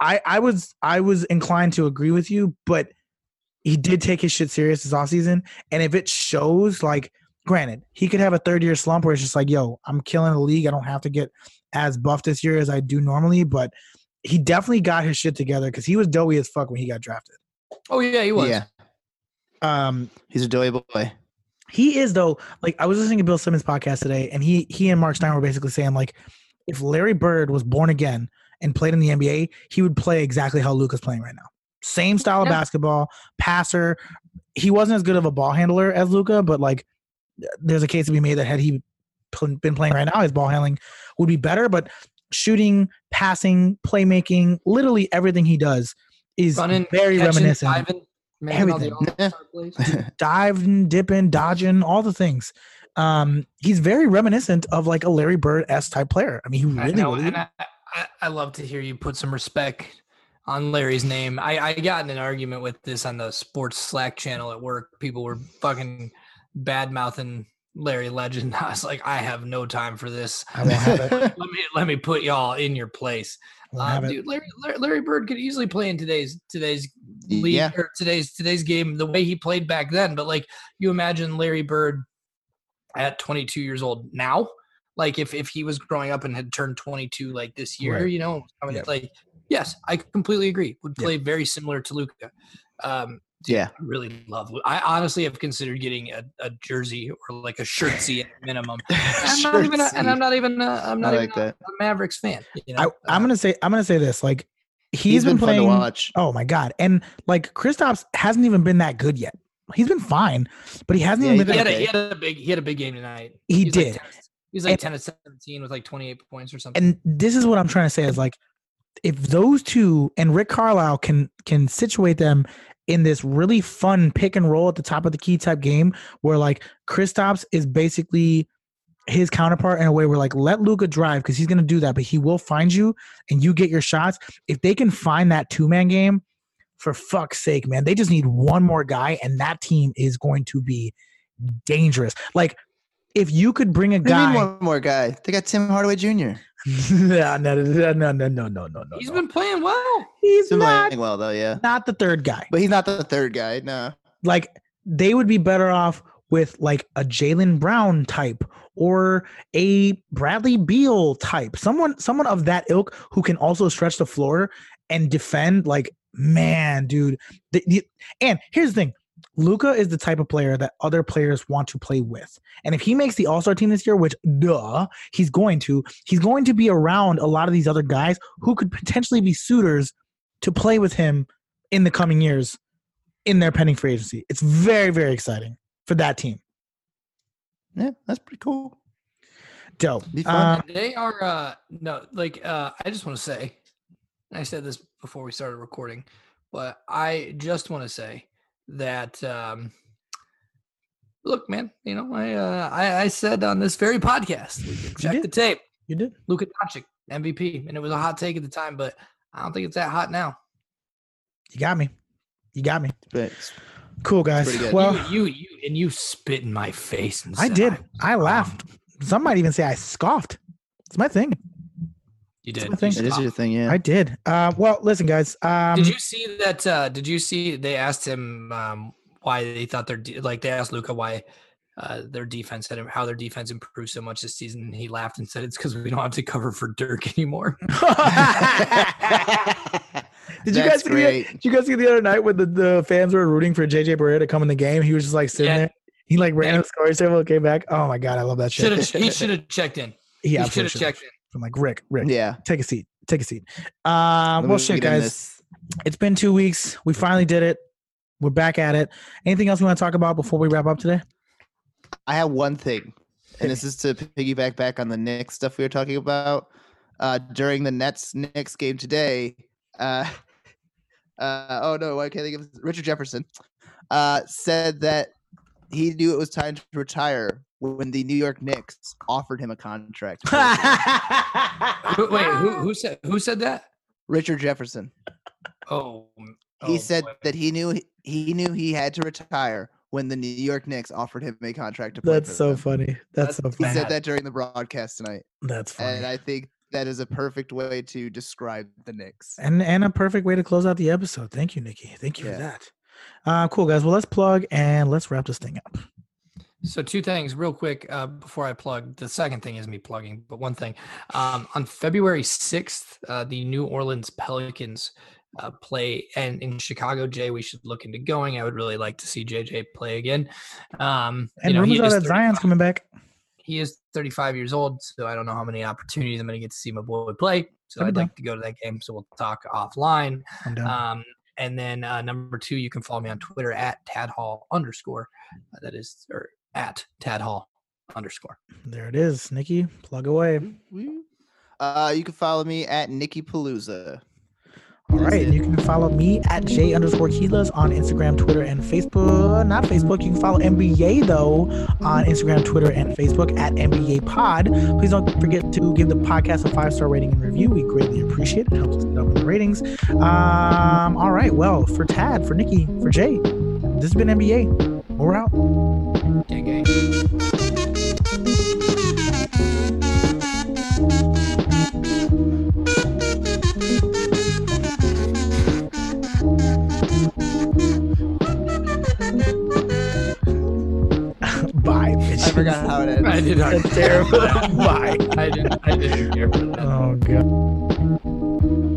I I was I was inclined to agree with you, but he did take his shit serious this offseason. And if it shows, like, granted, he could have a third year slump where it's just like, yo, I'm killing the league. I don't have to get as buff this year as I do normally, but he definitely got his shit together because he was doughy as fuck when he got drafted. Oh yeah, he was. Yeah. Um, He's a doy boy. He is though. Like I was listening to Bill Simmons podcast today, and he he and Mark Stein were basically saying like, if Larry Bird was born again and played in the NBA, he would play exactly how Luka's playing right now. Same style of Yeah. basketball, passer. He wasn't as good of a ball handler as Luka, but like, there's a case to be made that had he pl- been playing right now, his ball handling would be better. But shooting, passing, playmaking, literally everything he does is Running, very catching, reminiscent. diving, making all the Everything. diving, dipping, dodging, all the things. Um, he's very reminiscent of like a Larry Bird s type player. I mean, he I really, know, really and I, I, I love to hear you put some respect on Larry's name. I, I got in an argument with this on the sports Slack channel at work. People were fucking bad mouthing Larry Legend. I was like, I have no time for this. I won't have it. Let me let me put y'all in your place, I won't have it. dude. Larry, Larry Bird could easily play in today's today's league Yeah. or today's today's game the way he played back then. But like, you imagine Larry Bird at 22 years old now like if if he was growing up and had turned 22 like this year Right. you know i mean Yep. like yes i completely agree would Yep. play very similar to luka um yeah. I really love i honestly have considered getting a, a jersey or like a shirtsy at minimum i'm not even a, and i'm not even a, i'm not like even a, that. a mavericks fan you I, know I'm Uh, gonna say I'm gonna say this. Like he's He's been, been, fun playing. to watch. Oh my god! And like Kristaps hasn't even been that good yet. He's been fine, but he hasn't Yeah, even he been. he That, had, a, he had a big he had a big game tonight he was like did. 10 he was like And- 10 to 17 with like 28 points or something and this is what I'm trying to say is like if those two and Rick Carlisle can can situate them in this really fun pick and roll at the top of the key type game where like Kristaps is basically his counterpart in a way where like let Luka drive because he's gonna do that, but he will find you and you get your shots. If they can find that two man game, for fuck's sake, man, they just need one more guy and that team is going to be dangerous. Like if you could bring a guy, one more guy. They got Tim Hardaway Jr. no, no, no, no, no, no, no, no. He's been playing well. He's been not, playing well though, yeah. Not the third guy, but he's not the third guy. No, like they would be better off with like a Jaylen Brown type or a Bradley Beal type, someone, someone of that ilk who can also stretch the floor and defend. Like, man, dude. The, the, and here's the thing: Luka is the type of player that other players want to play with. And if he makes the All Star team this year, which duh, he's going to, he's going to be around a lot of these other guys who could potentially be suitors to play with him in the coming years in their pending free agency. It's very, very exciting for that team. Yeah, that's pretty cool. Dope. Be. Um, they are uh no like uh i just want to say and i said this before we started recording but i just want to say that um, look, man, you know, I, uh, I I said on this very podcast, check the tape. You did. Luka Doncic MVP, and it was a hot take at the time, but I don't think it's that hot now. You got me. You got me. But it's- Cool guys. Well, you, you, you, and you spit in my face. And I said did. I'm I laughed. Some might even say I scoffed. It's my thing. You did. my thing. It is your thing, yeah. I did. Uh, well, listen, guys. Um, did you see that? Uh, did you see they asked him um, why they thought their de- like they asked Luka why uh, their defense had how their defense improved so much this season. And he laughed and said it's because we don't have to cover for Dirk anymore. Did you That's guys see? The, did you guys see the other night when the, the fans were rooting for JJ Barea to come in the game? He was just like sitting Yeah. there. He like ran Yeah. to the scoring table, came back. Oh my god, I love that Should shit. have he should have checked in. He He should have should've. checked in. I'm like Rick, Rick, yeah. take a seat, take a seat. Um, Let well, shit, guys, it's been two weeks. We finally did it. We're back at it. Anything else we want to talk about before we wrap up today? I have one thing, and this is to piggyback back on the Knicks stuff we were talking about. Uh, during the Nets Knicks game today, uh, uh, oh no, I can't think of Richard Jefferson uh, said that he knew it was time to retire when the New York Knicks offered him a contract. Who- Wait, who, who said who said that? Richard Jefferson. Oh, He oh, said boy. that he knew he knew he had to retire when the New York Knicks offered him a contract to play That's so them. funny. That's so That's He said that during the broadcast tonight. That's funny. and I think that is a perfect way to describe the Knicks. and and a perfect way to close out the episode. Thank you, Nikki. Thank you Yeah. for that. Uh, cool guys. Well, let's plug and let's wrap this thing up. So two things real quick uh, before I plug. The second thing is me plugging, but one thing. Um, on February 6th, uh, the New Orleans Pelicans uh, play and in Chicago, Jay, we should look into going. I would really like to see JJ play again. Um, And you know, rumors are that Zion's coming back. he is 35 years old, so I don't know how many opportunities I'm going to get to see my boy play. So I'd like to go to that game. So we'll talk offline. Um, and then uh, number two, you can follow me on Twitter at Tad Hall underscore. Uh, that is or at Tad Hall underscore. there it is, Nikki. Plug away. Uh, you can follow me at Nikki Palooza. All right, and you can follow me at J underscore Quiles on Instagram, Twitter, and Facebook. Not Facebook. You can follow NBA though on Instagram, Twitter, and Facebook at NBA Pod. Please don't forget to give the podcast a five star rating and review. We greatly appreciate it. It helps us get up in the ratings. Um, all right. Well, for Tad, for Nikki, for Jay, this has been NBA. We're out. Gang, gang. Bye. Bitches. I forgot how it ends. I did not. That's terrible. Bye. I didn't. I didn't care for that. Oh god.